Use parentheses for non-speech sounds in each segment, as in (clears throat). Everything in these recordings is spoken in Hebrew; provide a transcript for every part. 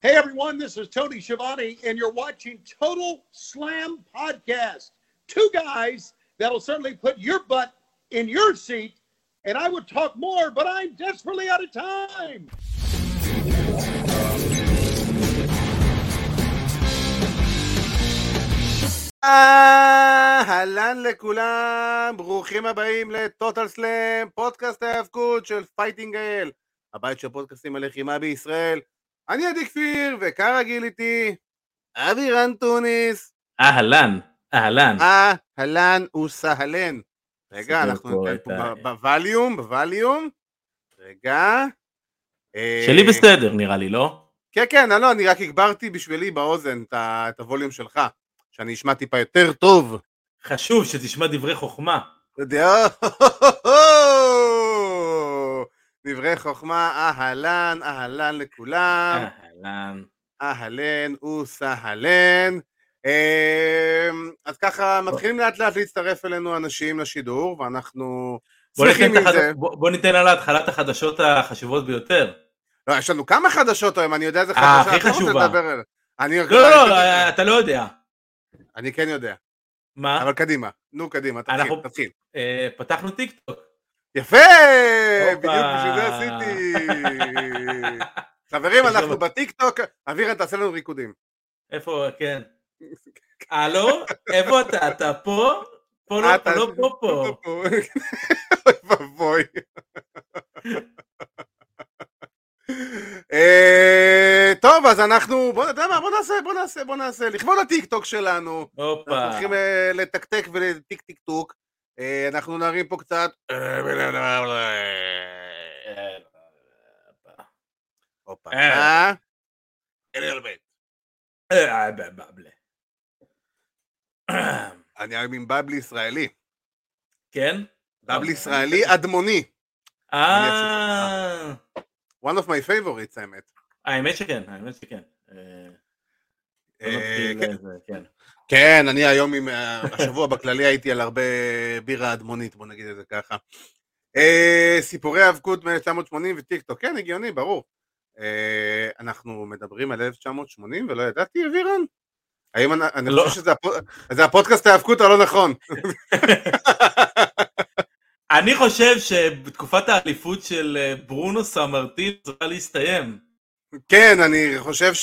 Hey everyone, this is Tony Schiavone, and you're watching Total Slam Podcast. Two guys that'll certainly put your butt in your seat. And I would talk more, but I'm desperately out of time. אהלן לכולם, ברוכים הבאים לטוטל סלאם, פודקאסט ההיאבקות של פייטינג אייל, הבית של פודקאסטים הלחימה בישראל. אני עדי כפיר, וכרגיל איתי, אבירן טוניס. אהלן, אהלן. אהלן וסהלן. רגע, אנחנו ניתן פה בווליום, בווליום. רגע. שלי בסדר נראה לי, לא? כן, כן, לא, אני רק הגברתי בשבילי באוזן את הווליום שלך. שאני אשמע טיפה יותר טוב. חשוב שתשמע דברי חוכמה. דברי חוכמה, אהלן, אהלן לכולם. אהלן. אהלן וסהלן. אמ, אז ככה מתחילים לאט לאט להצטרף אלינו אנשים לשידור, ואנחנו שמחים מזה. בוא ניתן על ההתחלת החדשות החשובות ביותר. לא, יש לנו כמה חדשות היום, אני יודע איזה חדשה. הכי חשובה. לא, לא, אתה לא יודע. אני כן יודע. מה? אבל קדימה, נו קדימה, תתחיל, אנחנו, תתחיל. אה, פתחנו טיק טוק. יפה! בדיוק בשביל זה עשיתי. חברים, אנחנו בטיק טוק, אבירן תעשה לנו ריקודים. איפה, כן. (laughs) הלו? איפה אתה? אתה פה? פה לא, פה לא פה פה. (laughs) אוי ואבוי. אה, טוב אז אנחנו בוא נעשה בוא נעשה בוא נעשה לכבוד הטיק טוק שלנו אנחנו הולכים אה, לתקתק ולטיק טיק טוק אה, אנחנו נרים פה קצת. אני עם בבלי ישראלי. כן? בבלי ישראלי אדמוני. אה. one of my favorites האמת. האמת שכן, האמת שכן. אה, אה, כן. כן. כן, אני היום עם, אה, השבוע בכללי הייתי על הרבה בירה אדמונית, בוא נגיד את זה ככה. סיפורי האבקות מ-1980 וטיקטוק, כן, הגיוני, ברור. אנחנו מדברים על 1980 ולא ידעתי, אבירן? האם אני לא. חושב שזה הפודקאסט ההאבקות הלא נכון. (laughs) אני חושב שבתקופת האליפות של אה, ברונו סמרטין צריכה להסתיים. כן, אני חושב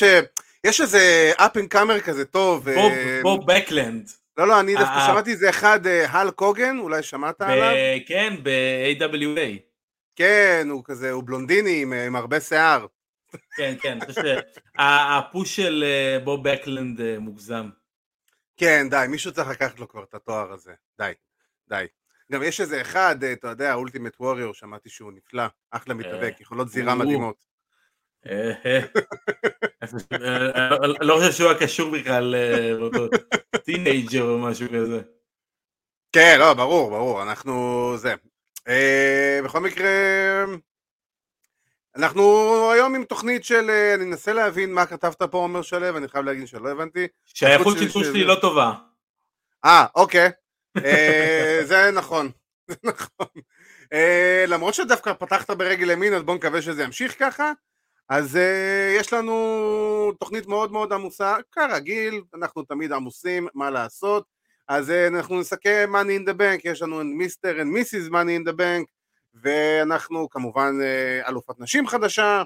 שיש איזה up and comer כזה טוב. אה, בוב בקלנד. לא, לא, אני דווקא שמעתי איזה אחד, האלק הוגן, אולי שמעת עליו? כן, ב-AWA. כן, הוא כזה, הוא בלונדיני עם הרבה שיער. כן, כן, אני חושב שה-push (laughs) של אה, בוב בקלנד מוגזם. כן, די, מישהו צריך לקחת לו כבר את התואר הזה. די, די. גם יש איזה אחד, אה, אתה יודע, אולטימט ווריור, שמעתי שהוא נפלא, אחלה אה, מתאבק, יכולות זירה מדהימות. אה, (laughs) לא חושב שהוא היה קשור בכלל טינג'ר או משהו כזה. כן, לא, ברור, ברור, אנחנו זה. בכל מקרה, אנחנו היום עם תוכנית של, אני אנסה להבין מה כתבת פה עומר שלו, אני חייב להגיד שלא הבנתי. שהאיכות של שלי לא טובה. אה, אוקיי. אה, (laughs) זה נכון, זה נכון. אה, למרות שדווקא פתחת ברגל ימין, אז בוא נקווה שזה ימשיך ככה. אז uh, יש לנו תוכנית מאוד מאוד עמוסה, כרגיל, אנחנו תמיד עמוסים, מה לעשות. אז uh, אנחנו נסכם money in the bank, יש לנו mister and missis money in the bank, ואנחנו כמובן uh, אלופת נשים חדשה,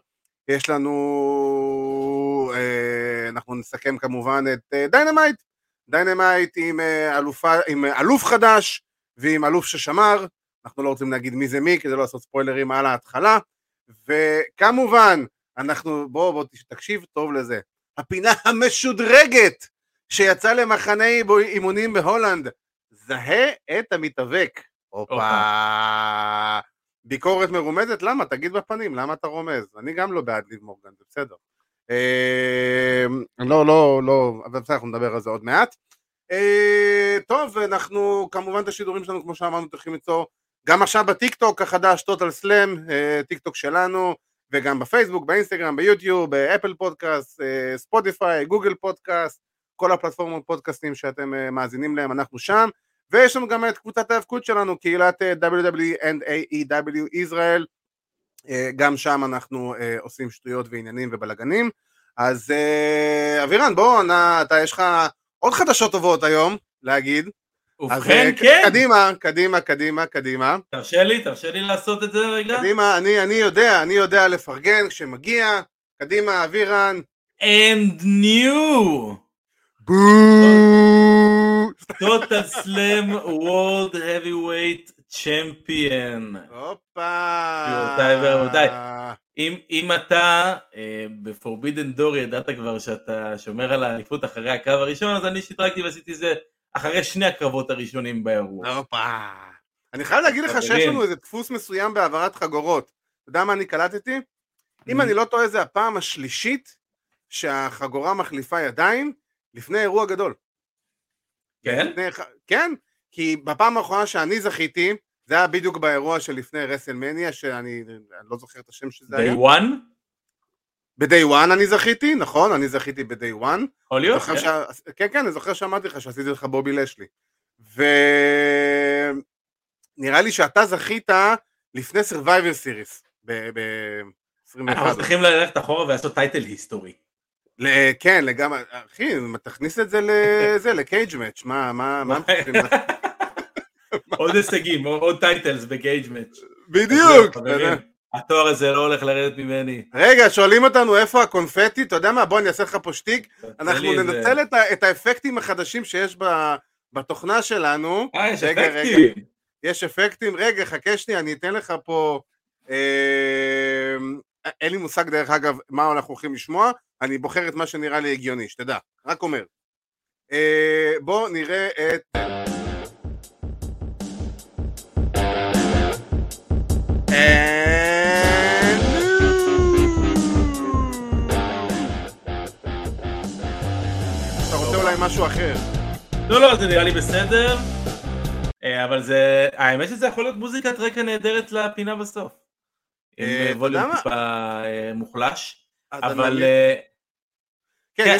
יש לנו, uh, אנחנו נסכם כמובן את Dynamite, uh, Dynamite עם, אלופה, עם אלוף חדש ועם אלוף ששמר, אנחנו לא רוצים להגיד מי זה מי כדי לא לעשות ספוילרים על ההתחלה, וכמובן, אנחנו, בואו בוא, תקשיב טוב לזה, הפינה המשודרגת שיצאה למחנה אימונים בהולנד, זהה את המתאבק. הופה. ביקורת מרומזת? למה? תגיד בפנים, למה אתה רומז? אני גם לא בעד ליב מורגן, זה בסדר. אמ, לא, לא, לא, אבל בסדר, אנחנו נדבר על זה עוד מעט. אה, טוב, אנחנו כמובן את השידורים שלנו, כמו שאמרנו, צריכים ליצור גם עכשיו בטיק טוק החדש, טוטל סלאם, טיק טוק שלנו, וגם בפייסבוק, באינסטגרם, ביוטיוב, באפל פודקאסט, אה, ספוטיפיי, גוגל פודקאסט, כל הפלטפורמות פודקאסטים שאתם אה, מאזינים להם, אנחנו שם. ויש לנו גם את קבוצת ההאבקות שלנו, קהילת WWE and AEW ישראל, גם שם אנחנו עושים שטויות ועניינים ובלאגנים. אז אה, אבירן, בוא, אתה, יש לך עוד חדשות טובות היום להגיד. אז ובכן, אה, כן. קדימה, קדימה, קדימה, קדימה. תרשה לי, תרשה לי לעשות את זה רגע. קדימה, אני, אני יודע, אני יודע לפרגן כשמגיע. קדימה, אבירן. And new total slam world heavyweight champion. הופה. גבירותיי ורבותיי. אם, אם אתה אה, בפורבידן דור ידעת כבר שאתה שומר על האליפות אחרי הקרב הראשון, אז אני שדרגתי ועשיתי זה אחרי שני הקרבות הראשונים באירוע. הופה. אני חייב להגיד לך שיש. לנו איזה דפוס מסוים בהעברת חגורות. אתה יודע מה אני קלטתי? אם. אני לא טועה זה הפעם השלישית שהחגורה מחליפה ידיים לפני אירוע גדול. כן? לפני, כן, כי בפעם האחרונה שאני זכיתי, זה היה בדיוק באירוע שלפני רסלמניה, שאני אני לא זוכר את השם שזה היה. day one? ב-day one אני זכיתי, נכון, אני זכיתי ב-day one. יכול להיות? כן. שה... כן, כן, אני זוכר שאמרתי לך שעשיתי לך בובי לשלי. ונראה לי שאתה זכית לפני Survivor Series ב-21. אנחנו צריכים ללכת אחורה ולעשות title history. ל- כן, לגמרי, אחי, תכניס את זה לזה, ל-Cagematch, מה, מה, מה? (laughs) עוד הישגים, עוד טייטלס בגייג' מאץ'. בדיוק. התואר הזה לא הולך לרדת ממני. רגע, שואלים אותנו איפה הקונפטי, אתה יודע מה, בוא אני אעשה לך פה שטיק, אנחנו ננצל את ה- את האפקטים החדשים שיש ב- בתוכנה שלנו, אה, יש רגע, רגע. אפקטים. יש אפקטים, רגע, חכה שנייה, אני אתן לך פה, אה, אין לי מושג דרך אגב מה אנחנו הולכים לשמוע, אני בוחר את מה שנראה לי הגיוני, שתדע, רק אומר. אה, בוא נראה את... משהו אחר? לא, לא, זה נראה לי בסדר. אה, אבל זה, האמת שזה יכול להיות מוזיקת רקע נהדרת לפינה בסוף. עם אה, אה, ווליום? טיפה מוחלש. אבל כן, כן,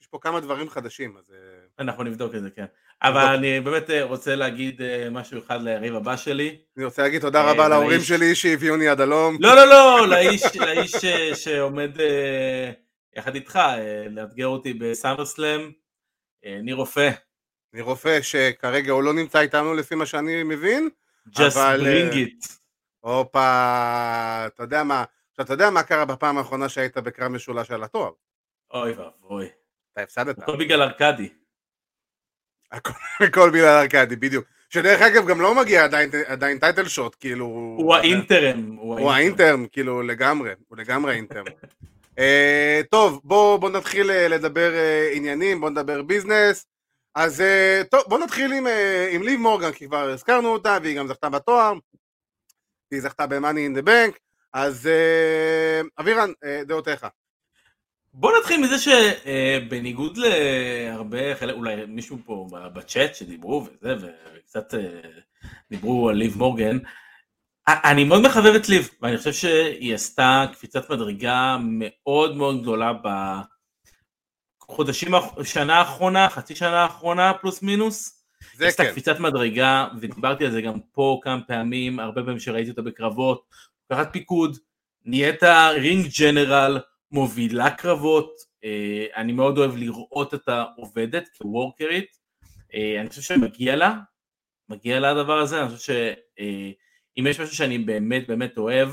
יש פה- כמה דברים חדשים, אז... אנחנו נבדוק את זה, כן. אבל אני באמת רוצה להגיד משהו אחד ליריב הבא שלי. אני רוצה להגיד תודה רבה להורים שלי שהביאוני עד הלום. לא, לא, לא, לאיש, שעומד יחד איתך, אה, לאתגר אותי בסאמרסלאם, אה, ניר רופא, אני רופא שכרגע הוא לא נמצא איתנו לפי מה שאני מבין. just אבל, bring אה, it. הופה, אתה יודע מה, עכשיו אתה יודע מה קרה בפעם האחרונה שהיית בקרב משולש על התואר? אוי ואבוי. אתה הפסדת. הכל בגלל ארכדי. הכל הכל בגלל ארכדי, בדיוק. שדרך אגב גם לא מגיע עדיין, עדיין טייטל שוט, כאילו... הוא האינטרם. הוא האינטרם, כאילו לגמרי, הוא לגמרי האינטרם. (laughs) אה, טוב, בואו בוא נתחיל אה, לדבר אה, עניינים, בואו נדבר ביזנס. אז אה, טוב, בואו נתחיל עם, אה, עם ליב מורגן, כי כבר הזכרנו אותה, והיא גם זכתה בתואר. היא זכתה ב-Money in the Bank. אז אה, אבירן, אה, דעותיך. בוא נתחיל מזה שבניגוד להרבה, חלק- אולי מישהו פה בצ'אט שדיברו וזה, וקצת אה, דיברו על ליב מורגן, א- אני מאוד מחבב את ליב, ואני חושב שהיא עשתה קפיצת מדרגה מאוד מאוד גדולה בחודשים, שנה האחרונה, חצי שנה האחרונה פלוס מינוס. זה עשתה כן. קפיצת מדרגה, ודיברתי על זה גם פה כמה פעמים, הרבה פעמים שראיתי אותה בקרבות, לקחת פיקוד, נהיית רינג ג'נרל, מובילה קרבות, אה, אני מאוד אוהב לראות אותה עובדת כוורקרית, אה, אני חושב שמגיע לה, מגיע לה הדבר הזה, אני חושב שאם יש משהו שאני באמת באמת אוהב,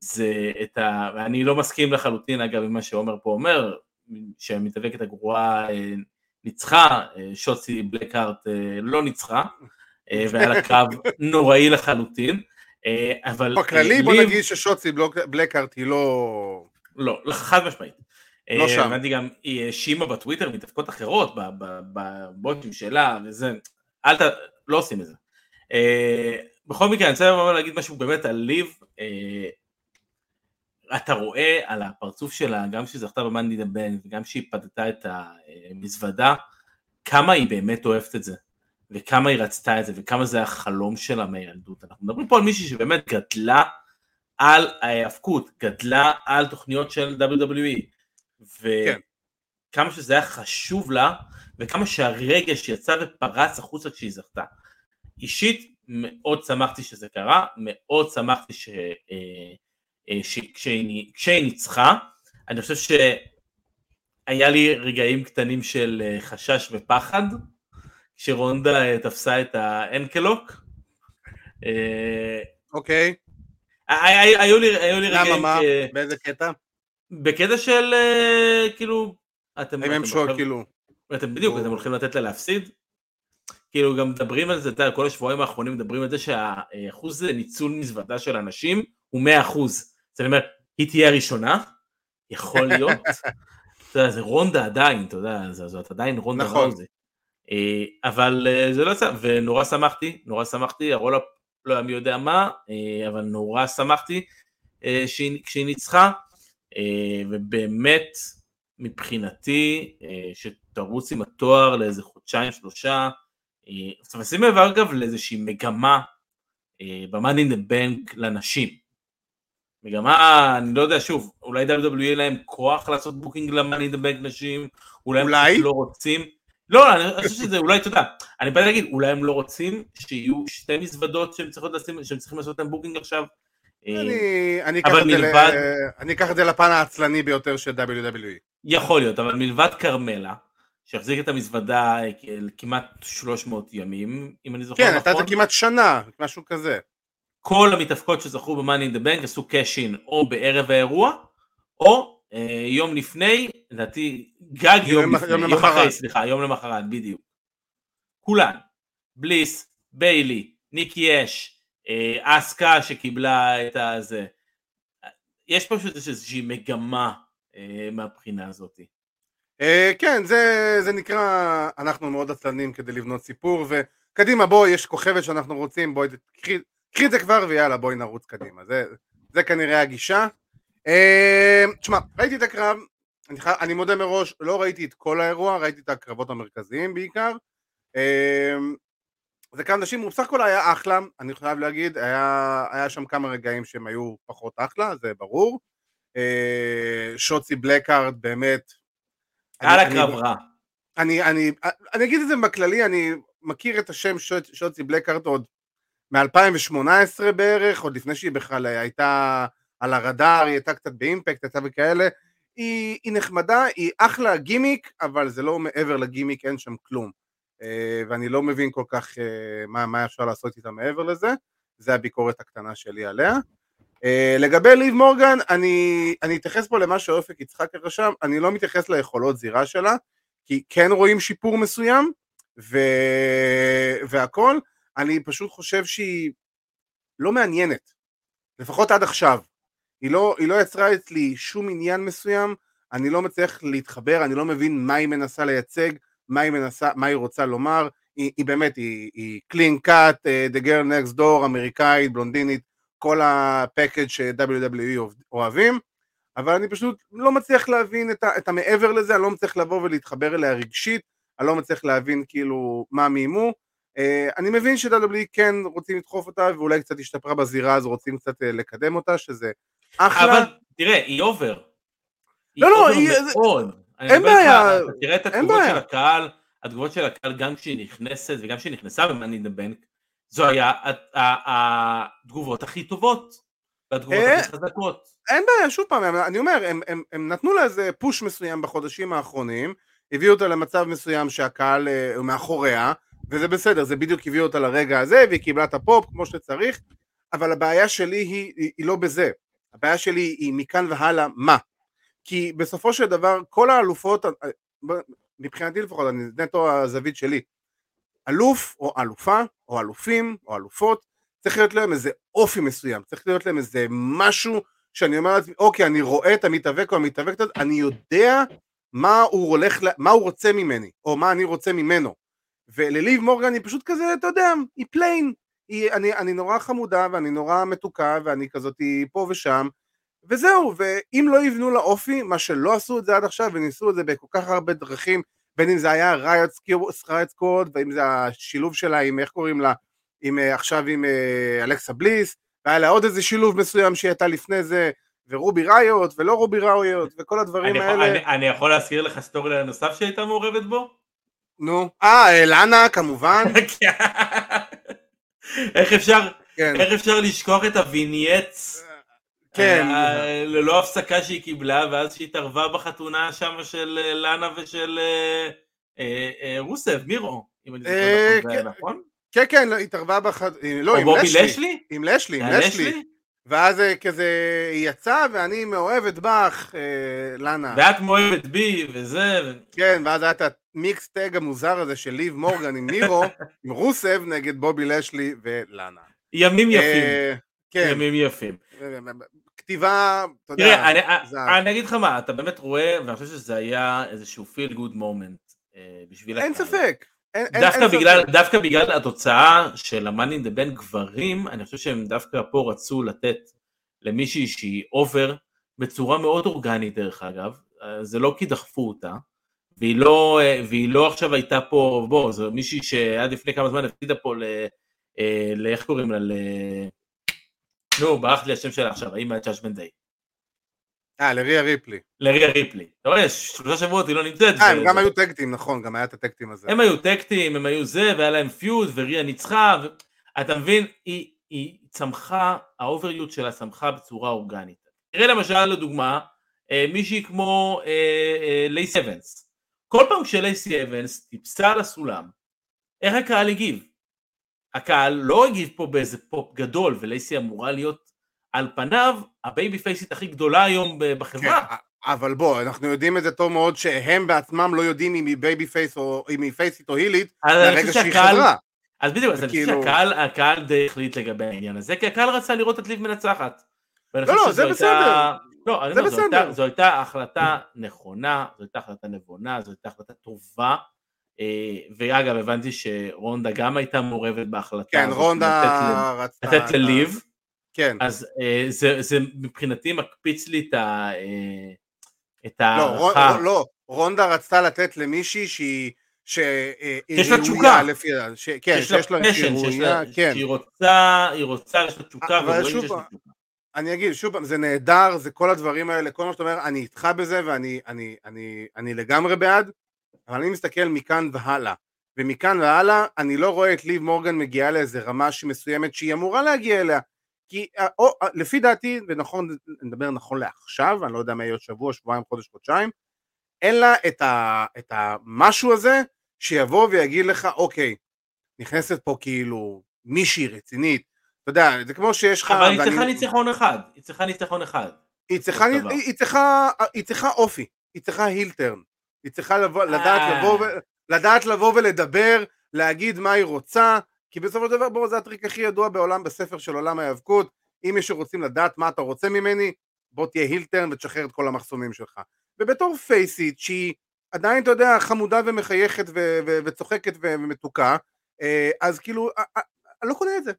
זה את ה... ואני לא מסכים לחלוטין אגב עם מה שעומר פה אומר, שהמתאבקת הגרועה אה, ניצחה, אה, שוצי בלקארט אה, לא ניצחה, והיה לה קרב (laughs) נוראי לחלוטין, אבל... בכללי בוא נגיד ששוצי בלקארט היא לא... לא, חד משמעית. לא שם. הבנתי גם, היא האשימה בטוויטר מתאבקות אחרות, בבוטים שלה וזה, אל ת... לא עושים את זה. בכל מקרה, אני רוצה להגיד משהו באמת על ליב, אה, אתה רואה על הפרצוף שלה, גם כשהיא זכתה במאנדי דה בן, וגם כשהיא פדתה את המזוודה, כמה היא באמת אוהבת את זה, וכמה היא רצתה את זה, וכמה זה החלום שלה מהילדות. אנחנו מדברים פה על מישהי שבאמת גדלה על ההיאבקות, גדלה על תוכניות של WWE, כן. וכמה שזה היה חשוב לה, וכמה שהרגש יצא ופרץ החוצה כשהיא זכתה. אישית מאוד שמחתי שזה קרה, מאוד שמחתי ש... אה, אה, ש... כשהיא, ניצחה, אני חושב שהיה לי רגעים קטנים של אה, חשש ופחד, כשרונדה תפסה את האנקלוק. אוקיי. היו לי רגעים... למה, מה? באיזה קטע? בקטע של כאילו... אתם, הם שואל כאילו... אתם בדיוק, אתם הולכים לתת לה להפסיד? כאילו גם מדברים על זה, אתה יודע, כל השבועיים האחרונים מדברים על זה שהאחוז ניצול מזוודה של אנשים הוא 100 אחוז. אז אני אומר, היא תהיה הראשונה? יכול להיות. (laughs) אתה יודע, זה רונדה עדיין, אתה יודע, זאת עדיין רונדה נכון. ראוזי. אה, אבל אה, זה לא יצא, ונורא שמחתי, נורא שמחתי, הרולה לא היה מי יודע מה, אבל נורא שמחתי כשהיא ניצחה. אה, ובאמת מבחינתי אה, שתרוץ עם התואר לאיזה חודשיים שלושה, עכשיו אה, שים לב אגב לאיזושהי מגמה ב-Money in the Bank לנשים. מגמה, אני לא יודע, שוב, אולי WWE יהיה להם כוח לעשות booking ל-Money in the Bank נשים, אולי, אולי? הם לא רוצים. לא, אני חושב שזה אולי, אתה יודע, אני בא להגיד, אולי הם לא רוצים שיהיו שתי מזוודות שהם צריכים לעשות להם booking עכשיו, אני אקח את, מלבד... אני אקח את זה לפן העצלני ביותר של WWE. יכול להיות, אבל מלבד כרמלה, שהחזיק את המזוודה אה, כמעט 300 ימים, אם אני זוכר כן, נכון. כן, הייתה כמעט שנה, משהו כזה. כל המתאבקות שזכו ב-Money in the Bank עשו קאשין או בערב האירוע, או אה, יום לפני, לדעתי, גג יום, יום לפני, יום, יום אחרי, סליחה, יום למחרת, בדיוק. כולן, בליס, ביילי, ניקי אש, אה, אסקה שקיבלה את הזה. יש פשוט איזושהי מגמה אה, מהבחינה הזאת. אה, כן, זה, זה נקרא, אנחנו מאוד עצלנים כדי לבנות סיפור, וקדימה בואי, יש כוכבת שאנחנו רוצים, בואי, קחי, את זה כבר ויאללה בואי נרוץ קדימה, זה, זה כנראה הגישה. תשמע, ראיתי את הקרב, אני, אני מודה מראש, לא ראיתי את כל האירוע, ראיתי את הקרבות המרכזיים בעיקר. זה כמה אנשים, הוא בסך הכל היה אחלה, אני חייב להגיד, היה, היה שם כמה רגעים שהם היו פחות אחלה, זה ברור. שוצי בלקהארט באמת... על הקרב רע. אני, אני, אני אגיד את זה בכללי, אני מכיר את השם שוט, שוצי בלקהארט עוד מ-2018 בערך, עוד לפני שהיא בכלל הייתה על הרדאר, היא הייתה קצת באימפקט, הייתה וכאלה. היא, היא נחמדה, היא אחלה גימיק, אבל זה לא מעבר לגימיק, אין שם כלום. אה, ואני לא מבין כל כך אה, מה, מה אפשר לעשות איתה מעבר לזה, זה הביקורת הקטנה שלי עליה. אה, לגבי ליב מורגן, אני, אני אתייחס פה למה שאופק יצחק רשם, אני לא מתייחס ליכולות זירה שלה, כי כן רואים שיפור מסוים, ו... והכל, אני פשוט חושב שהיא לא מעניינת, לפחות עד עכשיו. היא לא, היא לא יצרה אצלי שום עניין מסוים, אני לא מצליח להתחבר, אני לא מבין מה היא מנסה לייצג, מה היא מנסה, מה היא רוצה לומר, היא, היא באמת, היא, היא clean cut, uh, the girl next door, אמריקאית, בלונדינית, כל ה-package ש-WWE אוהבים, אבל אני פשוט לא מצליח להבין את, ה, את המעבר לזה, אני לא מצליח לבוא ולהתחבר אליה רגשית, אני לא מצליח להבין כאילו מה מיימו, uh, אני מבין ש-WWE כן רוצים לדחוף אותה ואולי קצת השתפרה בזירה אז רוצים קצת uh, לקדם אותה, שזה אחלה. אבל תראה, היא over. לא, לא, היא... מאוד. אין בעיה, תראה את התגובות של הקהל, התגובות של הקהל גם כשהיא נכנסת וגם כשהיא נכנסה ב-Money in the Bank, זו היה התגובות הכי טובות, והתגובות אה, הכי חזקות. אין בעיה, שוב פעם, אני אומר, הם, הם, הם נתנו לה איזה פוש מסוים בחודשים האחרונים, הביאו אותה למצב מסוים שהקהל uh, מאחוריה, וזה בסדר, זה בדיוק הביא אותה לרגע הזה, והיא קיבלה את הפופ כמו שצריך, אבל הבעיה שלי היא, היא, היא לא בזה, הבעיה שלי היא מכאן והלאה מה, כי בסופו של דבר כל האלופות, אה, מבחינתי לפחות, אני נטו הזווית שלי, אלוף או אלופה או אלופים או אלופות, צריך להיות להם איזה אופי מסוים, צריך להיות להם איזה משהו שאני אומר לעצמי, אוקיי, אני רואה את המתאבק או המתאבקת הזאת, אני יודע מה הוא הולך, מה הוא רוצה ממני, או מה אני רוצה ממנו. ולליב מורגן היא פשוט כזה, אתה יודע, היא plain, היא, אני, אני נורא חמודה ואני נורא מתוקה ואני כזאת פה ושם, וזהו, ואם לא יבנו לאופי, מה שלא עשו את זה עד עכשיו, וניסו את זה בכל כך הרבה דרכים, בין אם זה היה Riot Squad, ואם זה השילוב שלה עם, איך קוראים לה, עם, אה, עכשיו עם אה, אלכסה בליס, והיה לה עוד איזה שילוב מסוים שהיא הייתה לפני זה, ורובי ריוט, ולא רובי ריוט, וכל הדברים אני האלה. אני, אני יכול להזכיר לך story נוסף שהייתה מעורבת בו? נו, אה, לאנה כמובן. (laughs) איך אפשר, כן. איך אפשר לשכוח את ה-vignettes כן. אה, ללא הפסקה שהיא קיבלה, ואז שהיא התערבה בחתונה שם של אה, לאנה ושל אה, רוסב, מירו, אם אני זוכר נכון, זה היה כן. נכון? כן, כן, לא, התערבה בחד... לא, עם לשלי. עם לשלי, עם לשלי. ואז כזה, היא יצאה ואני מאוהבת בך, אה, לאנה. ואת מאוהבת בי, וזה, כן, ואז היה את המיקס טג המוזר הזה של ליב מורגן עם נירו, (laughs) עם רוסב נגד בובי לשלי ולאנה. ימים יפים, אה, כן, ימים יפים. כתיבה, אתה יודע, תראה, אני- זהב. אני אגיד לך מה, אתה באמת רואה, ואני חושב שזה היה איזשהו feel good moment אה, בשביל אין הקהל. ספק. אין- דווקא אין בגלל, ספק. דווקא בגלל התוצאה של in the bank גברים, אני חושב שהם דווקא פה רצו לתת למישהי שהיא אובר בצורה מאוד אורגנית דרך אגב, אה, זה לא כי דחפו אותה, והיא לא, אה, והיא לא עכשיו הייתה פה, בוא, זו מישהי שעד לפני כמה זמן הפסידה פה ל... אה, ל- איך קוראים לה? נו, ברח לי השם שלה עכשיו, האם ה-Judgment Day. אה, לריה ריפלי. לריה ריפלי. אתה רואה, שלושה שבועות היא לא נמצאת. אה, הם גם היו tag team, נכון, גם היה את ה-tag team הזה. הם היו tag team, הם היו זה, והיה להם feud, וריה ניצחה. אתה מבין, היא, צמחה, האובריות שלה צמחה בצורה אורגנית. תראה למשל, לדוגמה, אה, מישהי כמו אה, אה, אבנס. כל פעם כשלייסי אבנס טיפסה על הסולם, איך הקהל הגיב? הקהל לא הגיב פה באיזה פופ גדול, ולייסי אמורה להיות על פניו ה babyface ית הכי גדולה היום ב- כן, בחברה. אבל בוא, אנחנו יודעים את זה טוב מאוד שהם בעצמם לא יודעים אם היא babyface או אם היא face ית או heel ית, מהרגע שהיא חזרה. אז בדיוק, אז אני חושב שהקהל הקהל די החליט לגבי העניין הזה, כי הקהל רצה לראות את ליב מנצחת. לא, לא, זה בסדר. לא, זה בסדר. זו הייתה החלטה נכונה, זו הייתה החלטה נבונה, זו הייתה החלטה טובה. אה, ואגב, הבנתי שרונדה גם הייתה מעורבת בהחלטה כן, רונדה רצתה... לתת לליב, כן. אז אה, זה זה מבחינתי מקפיץ לי את ה... אה, את לא, ההערכה. לא, רונדה רצתה לתת למישהי שהיא... שהיא יש לה תשוקה. לפי ש- כן, לה שיש לה, פשן, שיש לה- כן. שהיא רוצה, היא רוצה, יש לה תשוקה, אבל שוב. אני אגיד, שוב פעם, זה נהדר, זה כל הדברים האלה, כל מה שאתה אומר, אני איתך בזה ואני אני, אני, אני לגמרי בעד, אבל אני מסתכל מכאן והלאה, ומכאן והלאה אני לא רואה את ליב מורגן מגיעה לאיזה רמה מסוימת שהיא אמורה להגיע אליה, כי אה, או, אה, לפי דעתי, ונכון, נדבר נכון לעכשיו, אני לא יודע מה יהיה עוד שבוע, שבועיים, חודש, חודשיים, אין לה את, ה, את המשהו הזה שיבוא ויגיד לך, אוקיי, נכנסת פה כאילו מישהי רצינית, אתה יודע, זה כמו שיש לך... אבל היא צריכה ניצחון אחד, היא צריכה ניצחון אחד. היא צריכה. היא, היא, צריכה, היא צריכה אופי, היא צריכה הילטרן, היא צריכה לבוא, לדעת, אה. לבוא ו, לדעת לבוא ולדבר, להגיד מה היא רוצה, כי בסופו של דבר בואו זה הטריק הכי ידוע בעולם, בספר של עולם ההיאבקות, אם מישהו רוצים לדעת מה אתה רוצה ממני, בוא תהיה הילטרן ותשחרר את כל המחסומים שלך. ובתור פייסית שהיא עדיין אתה יודע חמודה ומחייכת ו- ו- וצוחקת ו- ומתוקה, אה, אז כאילו, אני לא קונה את זה,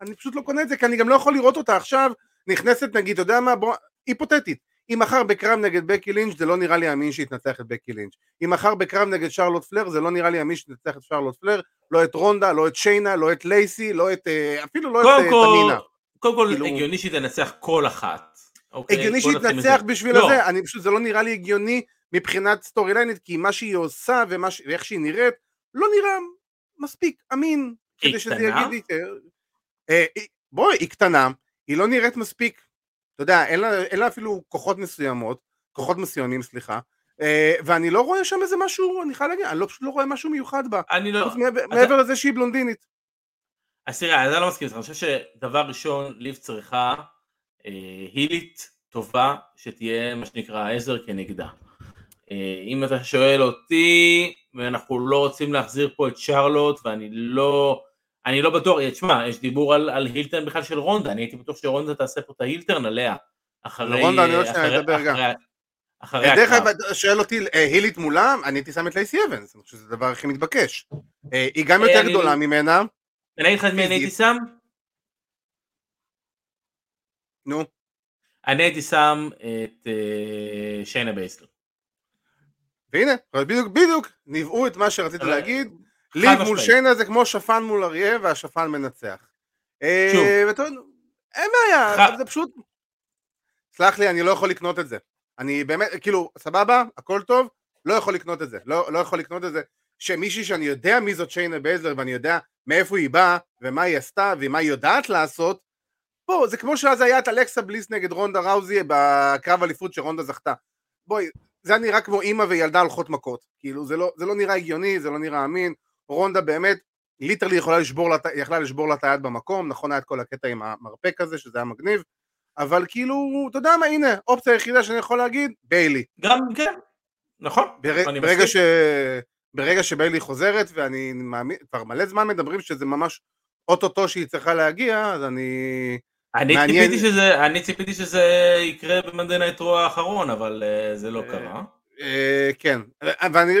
אני פשוט לא קונה את זה, כי אני גם לא יכול לראות אותה עכשיו נכנסת נגיד, אתה יודע מה, בוא, היפותטית, אם מחר בקרב נגד בקי לינץ' זה לא נראה לי אמין שהיא תנצח את בקי לינץ', אם מחר בקרב נגד שרלוט פלר זה לא נראה לי אמין שהיא תנצח את שרלוט פלר, לא את רונדה, לא את שיינה, לא את לייסי, לא את, אה, אפילו לא את אה, כל, תמינה. קודם כל כאילו- הגיוני שהיא תנצח כל אחת. אוקיי? הגיוני בוא שהיא נתחיל תנצח מזה. בשביל לא, הזה, אני פשוט, זה לא נראה לי הגיוני מבחינת סטורי ליינית, כי מה שהיא עושה ואיך שהיא נראית, לא נראה מספיק אמין, היא כדי שזה קטנה? יגיד לי, אה, בואי, היא קטנה, היא לא נראית מספיק, אתה יודע, אין לה, אין לה אפילו כוחות מסוימות, כוחות מסוימים, סליחה, אה, ואני לא רואה שם איזה משהו, אני חייב להגיד, אני לא, פשוט לא רואה משהו מיוחד בה, אני לא, מעבר- מעבר לזה שהיא בלונדינית. אז תראה, אני לא מסכים איתך, אני חושב שדבר ראשון, ליב צריכה אה, הילית טובה, שתהיה מה שנקרא עזר כנגדה. אה, אם אתה שואל אותי, ואנחנו לא רוצים להחזיר פה את שרלוט, ואני לא, אני לא בטוח, אה, תשמע, יש דיבור על, על הילטרן בכלל של רונדה, אני הייתי בטוח שרונדה תעשה פה את ההילטרן עליה. אחרי, רונדה, אני עוד שנייה אחרי- אדבר גם. אחרי- אחרי אה, דרך הקרב. אגב, אתה שואל אותי, אה, heel ית מולה, אני הייתי שם את לייסי אבנס, אני חושב שזה הדבר הכי מתבקש. היא גם יותר גדולה ממנה, אני אגיד לך את מי אני הייתי. שם? נו, אני הייתי שם את שיינה בייזלר. והנה, בדיוק, בדיוק, ניבאו את מה שרציתי להגיד, ליב מול. שיינה זה כמו שפן מול אריה, והשפן מנצח. אה, שוב. אין בעיה, זה פשוט... סלח לי, אני לא יכול לקנות את זה. אני באמת, כאילו, סבבה, הכל טוב, לא יכול לקנות את זה. לא, לא יכול לקנות את זה. שמישהי שאני יודע מי זאת שיינה בייזלר, ואני יודע מאיפה היא באה, ומה היא עשתה, ומה היא יודעת לעשות, בוא, זה כמו שאז היה את אלכסה בליס נגד רונדה ראוזי בקרב אליפות שרונדה זכתה. בואי, זה היה נראה כמו אימא וילדה הולכות מכות. כאילו, זה לא, זה לא נראה הגיוני, זה לא נראה אמין. רונדה באמת, literally יכולה לשבור לה, יכלה לשבור לה את היד במקום, נכון היה את כל הקטע עם המרפק הזה, שזה היה מגניב, אבל כאילו, אתה יודע מה, הנה, אופציה היחידה שאני יכול להגיד, ביילי. גם, כן, נכון. בר, ברגע, ש, ברגע שביילי חוזרת, ואני מאמין, כבר מלא זמן מדברים שזה ממש אוטוטו שהיא צריכה להגיע, אז אני... אני מעניין... ציפיתי שזה, אני ציפיתי שזה יקרה ב Monday Night Raw האחרון, אבל אה, זה לא קרה. Uh, כן,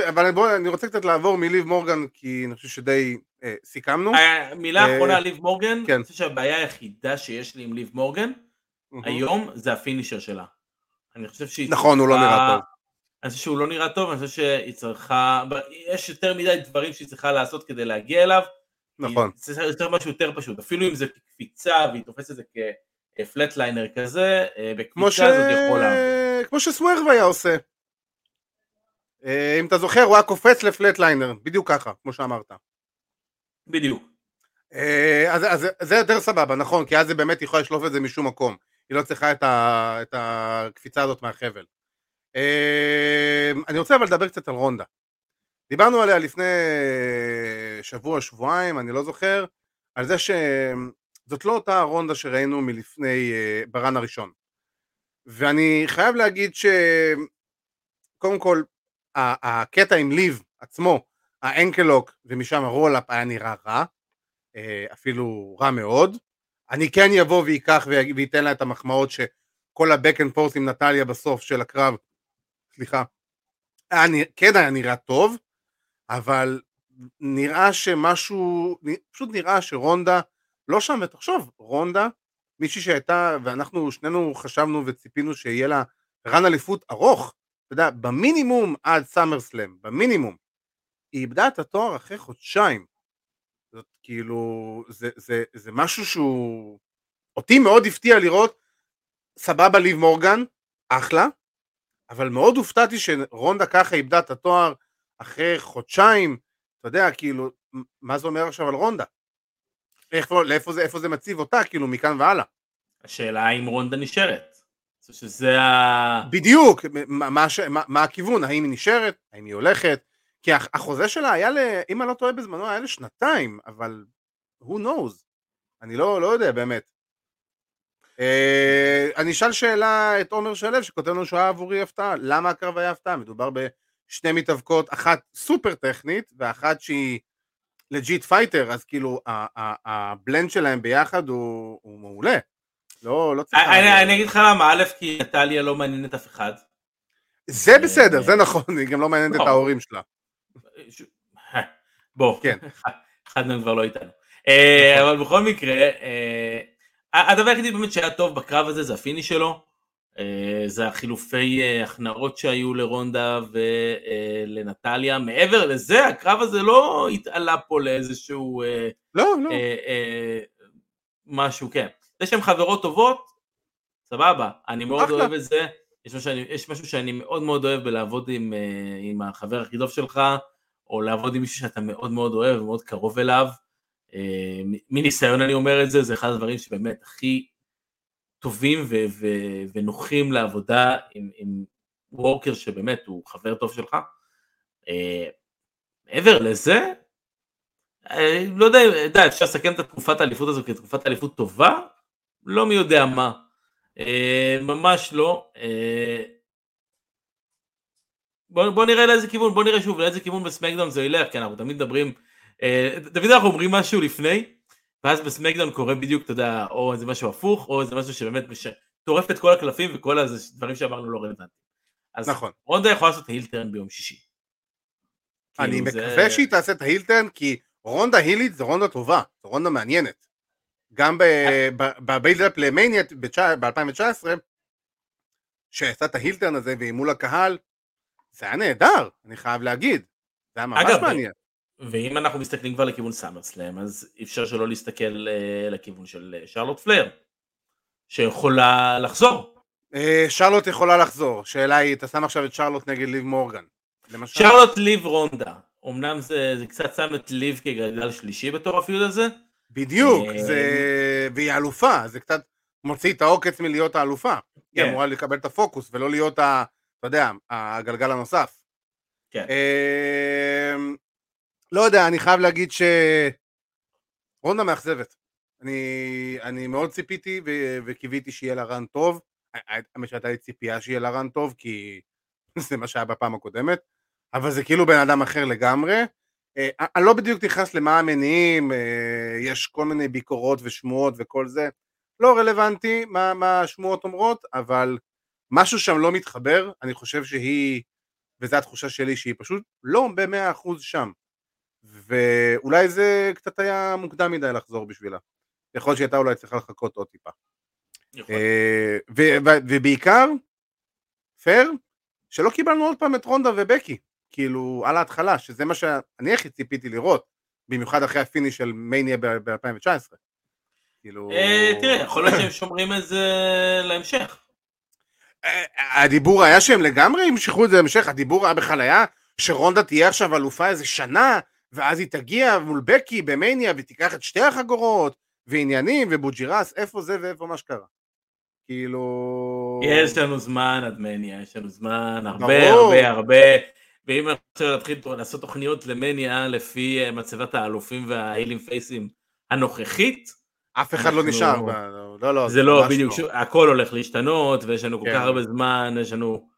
אבל בוא, אני רוצה קצת לעבור מליב מורגן, כי אני חושב שדי uh, סיכמנו. מילה אחרונה על ליב מורגן, כן. אני חושב שהבעיה היחידה שיש לי עם ליב מורגן, היום זה הפינישר שלה. אני חושב שהיא נכון, הוא לא נראה טוב. אני חושב שהוא לא נראה טוב, אני חושב שהיא צריכה, יש יותר מדי דברים שהיא צריכה לעשות כדי להגיע אליו. נכון. זה יותר משהו יותר פשוט, אפילו אם זה קפיצה והיא תופסת את זה כפלטליינר כזה, אה, בקפיצה ש... הזאת יכולה. כמו שסוורב היה עושה. אה, אם אתה זוכר, הוא היה קופץ לפלטליינר, בדיוק ככה, כמו שאמרת. בדיוק. אה, אז, אז זה יותר סבבה, נכון, כי אז זה באמת יכולה לשלוף את זה משום מקום. היא לא צריכה את, ה, את הקפיצה הזאת מהחבל. אני רוצה אבל לדבר קצת על רונדה. דיברנו עליה לפני שבוע, שבועיים, אני לא זוכר, על זה שזאת לא אותה רונדה שראינו מלפני, אה, ברן הראשון. ואני חייב להגיד שקודם כל, הקטע עם ליב עצמו, ה ankle lock ומשם ה roll-up היה נראה רע, אה, אפילו רע מאוד. אני כן אבוא וייקח וייתן לה את המחמאות שכל ה back and forth עם נטליה בסוף של הקרב, סליחה, היה, כן היה נראה טוב, אבל נראה שמשהו, פשוט נראה שרונדה לא שם, ותחשוב, רונדה, מישהי שהייתה, ואנחנו שנינו חשבנו וציפינו שיהיה לה רן אליפות ארוך, אתה יודע, במינימום עד סאמר סלאם, במינימום. היא איבדה את התואר אחרי חודשיים. זאת כאילו, זה, זה, זה משהו שהוא... אותי מאוד הפתיע לראות, סבבה ליב מורגן, אחלה, אבל מאוד הופתעתי שרונדה ככה איבדה את התואר אחרי חודשיים, אתה יודע, כאילו, מה זה אומר עכשיו על רונדה? איפה, לאיפה זה, איפה זה מציב אותה, כאילו, מכאן והלאה? השאלה האם רונדה נשארת. שזה ה... בדיוק, מה, מה, מה, הכיוון, האם היא נשארת, האם היא הולכת, כי החוזה שלה היה, ל, אם אני לא טועה בזמנו, היה לשנתיים, אבל who knows, אני לא, לא יודע באמת. אה, אני אשאל שאלה את עומר שלו שכותב לנו שהוא היה עבורי הפתעה, למה הקרב היה הפתעה? מדובר בשני מתאבקות, אחת סופר טכנית ואחת שהיא legit fighter, אז כאילו ה blend שלהם ביחד הוא, הוא מעולה. לא, לא צריך... אני, אני אגיד לך למה, א', כי נטליה לא מעניינת אף אחד. זה בסדר, זה נכון, היא גם לא מעניינת את לא. ההורים שלה. בוא, כן. (laughs) אחד מהם כבר לא איתנו. אה, נכון. אבל בכל מקרה, אה, הדבר היחידי באמת שהיה טוב בקרב הזה זה הפיניש שלו, אה, זה החילופי הכנעות שהיו לרונדה ולנטליה, מעבר לזה הקרב הזה לא התעלה פה לאיזשהו לא, לא. משהו, כן. זה שהן חברות טובות, סבבה, אני מאוד אוהב את זה, יש משהו, שאני, יש משהו שאני מאוד מאוד אוהב בלעבוד עם, עם החבר הכי טוב שלך, או לעבוד עם מישהו שאתה מאוד מאוד אוהב ומאוד קרוב אליו, אה, מניסיון אני אומר את זה, זה אחד הדברים שבאמת הכי טובים ו- ו- ונוחים לעבודה עם, עם וורקר שבאמת הוא חבר טוב שלך. אה, מעבר לזה, אה, לא יודע, יודע, אפשר לסכם את תקופת האליפות הזו כתקופת אליפות טובה? לא מי יודע מה. ממש לא. בוא, בוא נראה לאיזה כיוון, בוא נראה שוב לאיזה כיוון בסמקדאון זה ילך, כי אנחנו תמיד מדברים, אה, תמיד אנחנו אומרים משהו לפני, ואז בסמקדאון קורה בדיוק, אתה יודע, או איזה משהו הפוך, או איזה משהו שבאמת מש... טורף את כל הקלפים וכל הדברים שאמרנו לא רלוונטיים. אז נכון. רונדה יכולה לעשות הילטרן ביום שישי. אני כאילו מקווה זה... שהיא תעשה את ההילטרן, כי רונדה הילית זה רונדה טובה, זה רונדה מעניינת. גם בביילדאפ למניה ב-2019, שעשה את ההילטרן הזה והיא מול הקהל, זה היה נהדר, אני חייב להגיד. זה היה ממש אגב, מעניין. ואם אנחנו מסתכלים כבר לכיוון סאמר סלאם, אז אי אפשר שלא להסתכל uh, לכיוון של uh, שרלוט פלר, שיכולה לחזור. Uh, שרלוט יכולה לחזור, שאלה היא, אתה שם עכשיו את שרלוט נגד ליב מורגן. למשל? שרלוט ליב רונדה, אמנם זה, זה קצת שם את ליב כגלגל שלישי בתור הפיוד הזה. בדיוק, זה... והיא אלופה, זה קצת מוציא את העוקץ מלהיות האלופה. היא כן. אמורה לקבל את הפוקוס ולא להיות, ה, אתה יודע, הגלגל הנוסף. כן. אמ, לא יודע, אני חייב להגיד ש... רונדה מאכזבת. אני, אני מאוד ציפיתי ו- וקיוויתי שיהיה לה רן טוב. האמת שהייתה לי ציפייה שיהיה לה רן טוב, כי (laughs) זה מה שהיה בפעם הקודמת, אבל זה כאילו בן אדם אחר לגמרי. אה, אני לא בדיוק נכנס למה המניעים, אה, יש כל מיני ביקורות ושמועות וכל זה. לא רלוונטי מה, מה השמועות אומרות, אבל משהו שם לא מתחבר, אני חושב שהיא, וזו התחושה שלי, שהיא פשוט לא במאה אחוז שם. ואולי זה קצת היה מוקדם מדי לחזור בשבילה. יכול להיות שהייתה אולי צריכה לחכות עוד טיפה. אה, ובעיקר, פייר, שלא קיבלנו עוד פעם את רונדה ובקי, כאילו, על ההתחלה, שזה מה שאני הכי ציפיתי לראות, במיוחד אחרי ה finish של מניה ב-2019. כאילו... אה, תראה, יכול להיות שהם שומרים את זה להמשך. אה, הדיבור היה שהם לגמרי ימשכו את זה להמשך, הדיבור היה בכלל היה שרונדה תהיה עכשיו אלופה איזה שנה, ואז היא תגיע מול בקי במניה ותיקח את שתי החגורות, ועניינים, ובוג'ירס, איפה זה ואיפה מה שקרה. כאילו... יש לנו זמן עד מניה, יש לנו זמן, הרבה. הרבה הרבה. ואם אנחנו להתחיל לעשות תוכניות למניה לפי אה, מצבת האלופים וההילים פייסים הנוכחית, אף אחד לא אנחנו- נשאר, ב- לא, לא, זה לא בדיוק, שוב, הכל הולך להשתנות, ויש לנו כל כן. כך הרבה זמן, יש לנו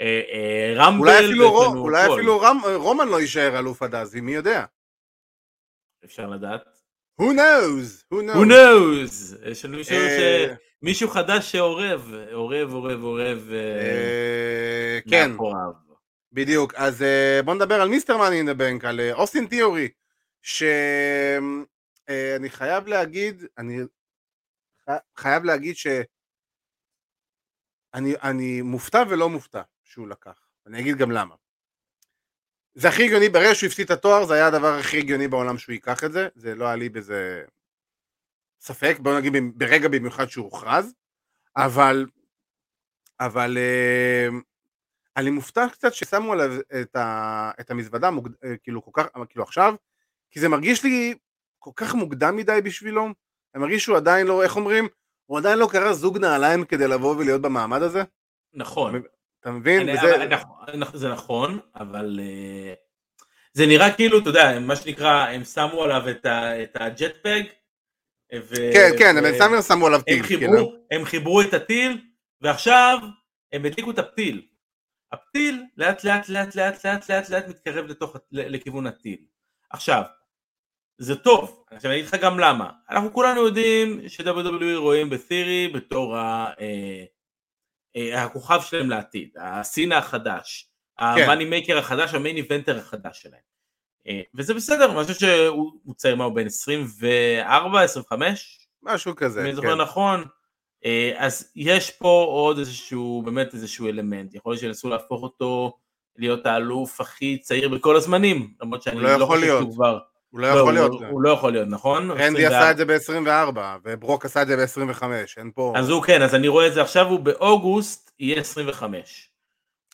אה, אה, רמבל, אולי אפילו, רו- אולי. אפילו רם, רומן לא יישאר אלוף עד אז, מי יודע? אפשר לדעת. Who knows? Who knows? Who knows? יש לנו מישהו, אה, ש... מישהו חדש שאורב, אורב, אורב, אורב, אה, אה, כן, מאחוריו. בדיוק. אז אה, בוא נדבר על מיסטר מאני אין דה בנק, על אה, אוסטין תיאורי, שאני חייב להגיד, אני חייב להגיד ש... אני, מופתע ולא מופתע שהוא לקח. אני אגיד גם למה. זה הכי הגיוני, ברגע שהוא הפסיד את התואר, זה היה הדבר הכי הגיוני בעולם שהוא ייקח את זה, זה לא היה לי בזה ספק, בוא נגיד ברגע במיוחד שהוא הוכרז, אבל, אבל אה, אני מופתע קצת ששמו עליו את, ה, את המזוודה, מוקד, אה, כאילו כל כך, כאילו עכשיו, כי זה מרגיש לי כל כך מוקדם מדי בשבילו, אני מרגיש שהוא עדיין לא, איך אומרים, הוא עדיין לא קרא זוג נעליים כדי לבוא ולהיות במעמד הזה, נכון. אתה מבין? אני- וזה, אבל אנחנו- זה נכון, אבל אה, זה נראה כאילו, אתה יודע, מה שנקרא, הם שמו עליו את ה- את הג'טפג, ו- כן, כן, ו- הם שמו- שמו עליו הם טיל, כאילו. חיברו, הם חיברו את הטיל, ועכשיו הם הדליקו את הפתיל. הפתיל לאט לאט לאט לאט לאט לאט לאט מתקרב לתוך, לכיוון הטיל. עכשיו, זה טוב, עכשיו אני אגיד לך גם למה. אנחנו כולנו יודעים ש-WWE רואים בתירי בתור ה, אה, אה, הכוכב שלהם לעתיד, הסינה החדש, המאני מייקר החדש, המיין איבנטר החדש שלהם. אה, וזה בסדר, אני חושב שהוא הוא צעיר, מה הוא בן 24, 25? משהו כזה, אם אני כן. זוכר נכון, אה, אז יש פה עוד איזשהו, באמת איזשהו אלמנט, יכול להיות שינסו להפוך אותו להיות האלוף הכי צעיר בכל הזמנים, למרות שאני לא לא, חושב להיות. שהוא כבר, הוא לא יכול הוא- להיות. הוא לא יכול להיות, נכון? רנדי 24. עשה את זה ב-24, וברוק עשה את זה ב-25, אין פה... אז הוא כן, אז אני רואה את זה עכשיו, הוא באוגוסט יהיה 25.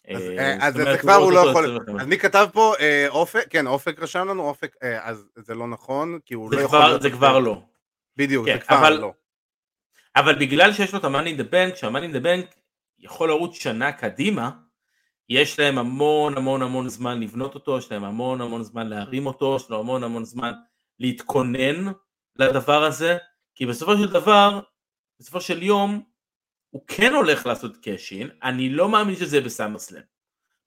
אז, אה, אה, אז זה כבר הוא לא יכול... 25. אז מי כתב פה? אה, אופק? כן, אופק רשם לנו, אופק, אה, אז זה לא נכון, כי הוא לא יכול כבר- להיות... זה כבר לא. בדיוק, כן, זה כבר אבל- לא. אבל בגלל שיש לו את ה-money in the bank, שה-money in the bank יכול לרוץ שנה קדימה, יש להם המון המון המון זמן לבנות אותו, יש להם המון המון זמן להרים אותו, יש לו המון המון זמן להתכונן לדבר הזה, כי בסופו של דבר, בסופו של יום, הוא כן הולך לעשות קאשין, אני לא מאמין שזה יהיה בסאמרסלאם.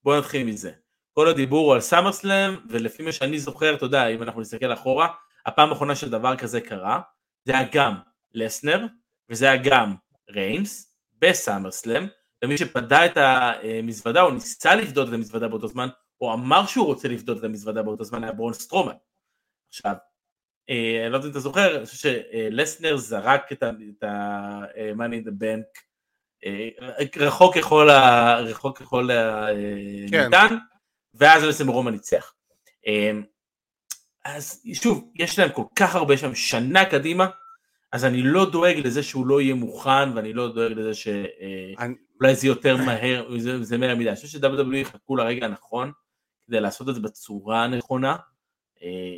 בואו נתחיל מזה. כל הדיבור הוא על סאמרסלאם, ולפי מה שאני זוכר, אתה יודע, אם אנחנו נסתכל אחורה, הפעם האחרונה שדבר כזה קרה, זה היה גם לסנר, וזה היה גם ריינס, בסאמרסלאם, ומי שפדה את המזוודה, או ניסה לפדות את המזוודה באותו זמן, או אמר שהוא רוצה לפדות את המזוודה באותו זמן, היה ברון סטרומן. עכשיו, אה, אני לא יודע אם אתה זוכר, אני חושב שלסנר זרק את ה-money in the bank אה, רחוק ככל ה- רחוק ככל כן. הניתן, ואז בעצם רומן ניצח. אה, אז שוב, יש להם כל כך הרבה שם שנה קדימה, אז אני לא דואג לזה שהוא לא יהיה מוכן, ואני לא דואג לזה שאולי אני- זה יותר מהר, זה, זה מהר מדי. אני חושב ש-WWE יחכו לרגע הנכון כדי לעשות את זה בצורה הנכונה, אה,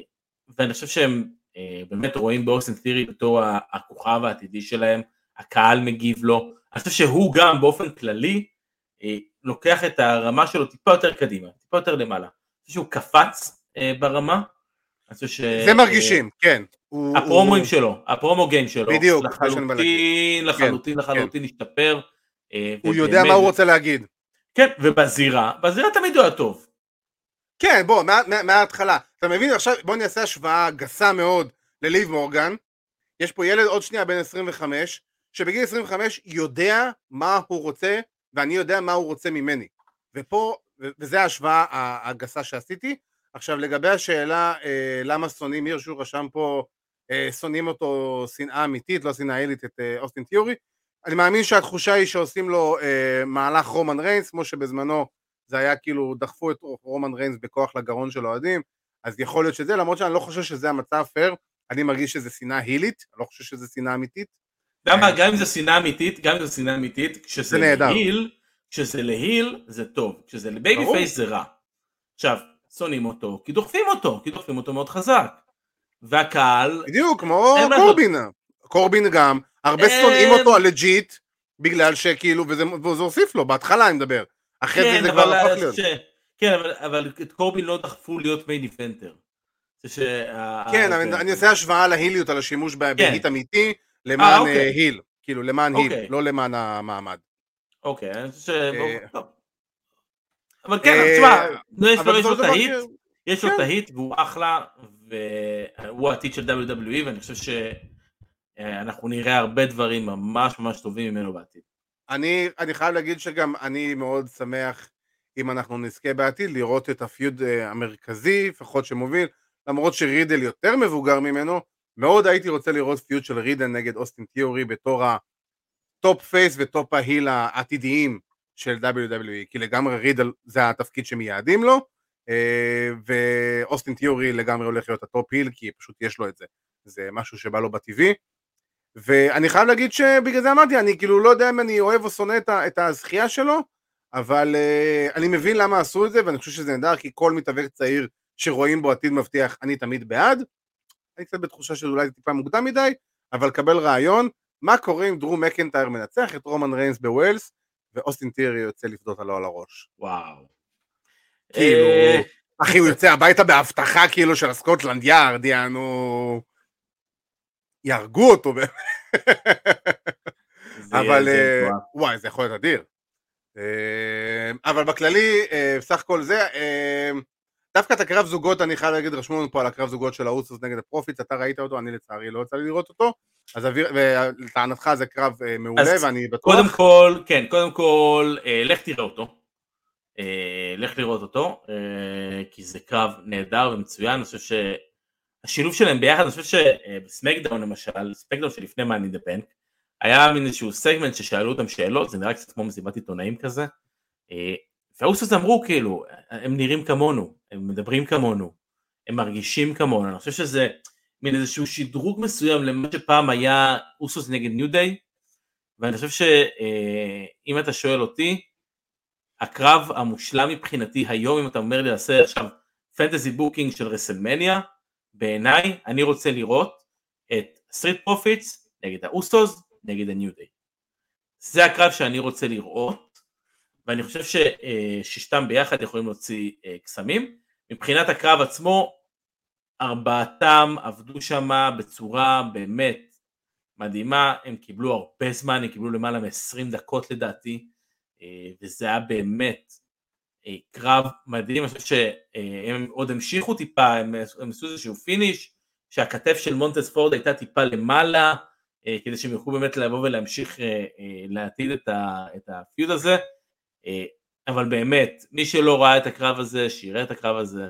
ואני חושב שהם אה, באמת רואים באוסטין תירי בתור הכוכב העתידי שלהם, הקהל מגיב לו, אני חושב שהוא גם באופן כללי אה, לוקח את הרמה שלו טיפה יותר קדימה, טיפה יותר למעלה. אני חושב שהוא קפץ אה, ברמה. ש... זה מרגישים, כן. הפרומואים הוא... שלו, הפרומו גיים שלו, בדיוק, לחלוטין, לחלוטין, כן, לחלוטין כן. השתפר. הוא יודע מה הוא רוצה להגיד. כן, ובזירה, בזירה תמיד הוא היה טוב. כן, בוא, מההתחלה. אתה מבין, עכשיו בוא נעשה השוואה גסה מאוד לליב מורגן. יש פה ילד עוד שנייה בן 25, שבגיל 25 יודע מה הוא רוצה, ואני יודע מה הוא רוצה ממני. ופה, וזו ההשוואה הגסה שעשיתי. עכשיו לגבי השאלה אה, למה שונאים הירשו רשם פה אה, שונאים אותו שנאה אמיתית, לא שנאה עילית את אה, אוסטין תיאורי. אני מאמין שהתחושה היא שעושים לו אה, מהלך רומן ריינס, כמו שבזמנו זה היה כאילו דחפו את רומן ריינס בכוח לגרון של אוהדים, אז יכול להיות שזה, למרות שאני לא חושב שזה המצב פייר, אני מרגיש שזה שנאה heel ית, אני לא חושב שזה שנאה אמיתית. גם אם זה שנאה אמיתית, גם אם זה שנאה אמיתית, כשזה ל heel, כשזה ל heel זה טוב, כשזה ל babyface זה רע. עכשיו, שונאים אותו, כי דוחפים אותו, כי דוחפים אותו מאוד חזק. והקהל... בדיוק, כמו קורבין. קורבין גם, הרבה שונאים אותו ה legit, בגלל שכאילו, וזה, וזה הוסיף לו, בהתחלה אני מדבר. אחרי כן, זה זה כבר הפך להיות. ש... כן, אבל, אבל את קורבין לא דחפו להיות main eventer. כן, ה... אני, אני עושה השוואה להיליות, על השימוש כן. בהיט אמיתי, למען 아, אוקיי. היל. כאילו, למען אוקיי. היל, לא למען המעמד. אוקיי, אני חושב ש... אה, אבל כן, אה, תשמע, יש לו את ההיט, יש לו את כן. ההיט והוא אחלה, והוא העתיד של WWE, ואני חושב שאנחנו נראה הרבה דברים ממש ממש טובים ממנו בעתיד. אני, אני חייב להגיד שגם אני מאוד שמח אם אנחנו נזכה בעתיד לראות את הפיוד אה, המרכזי, לפחות שמוביל, למרות שרידל יותר מבוגר ממנו, מאוד הייתי רוצה לראות feud של רידל נגד אוסטין תיאורי בתור ה top face ו top ה heel העתידיים של WWE, כי לגמרי רידל זה התפקיד שמייעדים לו, ואוסטין תיאורי לגמרי הולך להיות ה top heel, כי פשוט יש לו את זה, זה משהו שבא לו בטבעי. ואני חייב להגיד שבגלל זה אמרתי, אני כאילו לא יודע אם אני אוהב או שונא את הזכייה שלו, אבל אה, אני מבין למה עשו את זה, ואני חושב שזה נהדר, כי כל מתאבק צעיר שרואים בו עתיד מבטיח, אני תמיד בעד. אני קצת בתחושה שאולי זה טיפה מוקדם מדי, אבל קבל רעיון, מה קורה אם דרו מקנטייר מנצח את רומן ריינס בווילס, ואוסטין טירי יוצא לפדות עלו על הראש. וואו. כאילו, אה, אחי, הוא יוצא הביתה בהבטחה כאילו של הסקוטלנד יארד, יענו... יהרגו אותו. אבל אה, וואי, זה יכול להיות אדיר. אה, אבל בכללי, בסך הכל זה, דווקא את הקרב זוגות, אני חייב להגיד, רשמו לנו פה על הקרב זוגות של האוסוס נגד הפרופיטס, אתה ראית אותו, אני לצערי לא יצא לי לראות אותו, אז לטענתך זה קרב מעולה, ואני בטוח. קודם כל, כן, קודם כל, לך תראה אותו. לך לראות אותו, כי זה קרב נהדר ומצוין, אני חושב שהשילוב שלהם ביחד, אני חושב שבסמקדאון למשל, סמקדאון שלפני מאני אין דה בנק, היה מין איזשהו סגמנט ששאלו אותם שאלות, זה נראה קצת כמו מסיבת עיתונאים כזה, והאוסוס אמרו כאילו, הם נראים כמונו, הם מדברים כמונו, הם מרגישים כמונו, אני חושב שזה מין איזשהו שדרוג מסוים למה שפעם היה אוסוס נגד ניו דיי, ואני חושב שאם אתה שואל אותי, הקרב המושלם מבחינתי היום, אם אתה אומר לי לעשות עכשיו fantasy booking של רסלמניה, בעיניי אני רוצה לראות את סטריט פרופיטס נגד האוסוס נגד הניו דיי. זה הקרב שאני רוצה לראות, ואני חושב שששישתם ביחד יכולים להוציא אה, קסמים. מבחינת הקרב עצמו, ארבעתם עבדו שם בצורה באמת מדהימה, הם קיבלו הרבה זמן, הם קיבלו למעלה מ-20 דקות לדעתי, וזה היה באמת אה, קרב מדהים, אני חושב שהם עוד המשיכו טיפה, הם, הם עשו איזשהו finish, שהכתף של מונטז פורד הייתה טיפה למעלה, אה, כדי שהם יוכלו באמת לבוא ולהמשיך לעתיד את, ה, את ה-feud הזה, אבל באמת, מי שלא ראה את הקרב הזה, שיראה את הקרב הזה.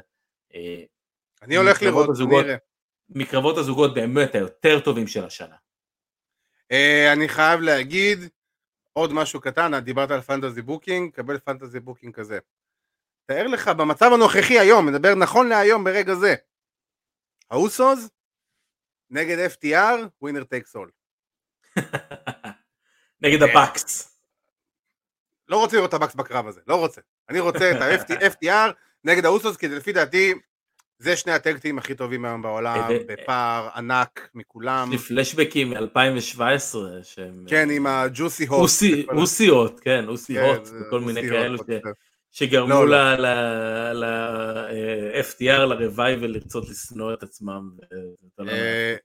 אני הולך לראות, הזוגות, אני אראה. מקרבות הזוגות באמת היותר טובים של השנה. אני חייב להגיד, עוד משהו קטן, דיברת על fantasy booking, קבל fantasy booking כזה. תאר לך במצב הנוכחי היום, מדבר נכון להיום ברגע זה. האוסוס נגד FTR, winner takes all. נגד ה-Bucks. לא רוצה לראות את ה-Bucks בקרב הזה, לא רוצה. אני רוצה את ה-FTR נגד האוסוס, כי לפי דעתי זה שני הטאג טימים הכי טובים היום בעולם, אה, בפער ענק מכולם. יש לי פלשבקים מ-2017 שהם... כן, עם הג'וסי הוט. אוסיות, כן, אוסי כן, הוט, וכל מיני כאלו זה- שגרמו לא, לא. ל-FTR, ל-Revival, לרצות לשנוא את עצמם. אה,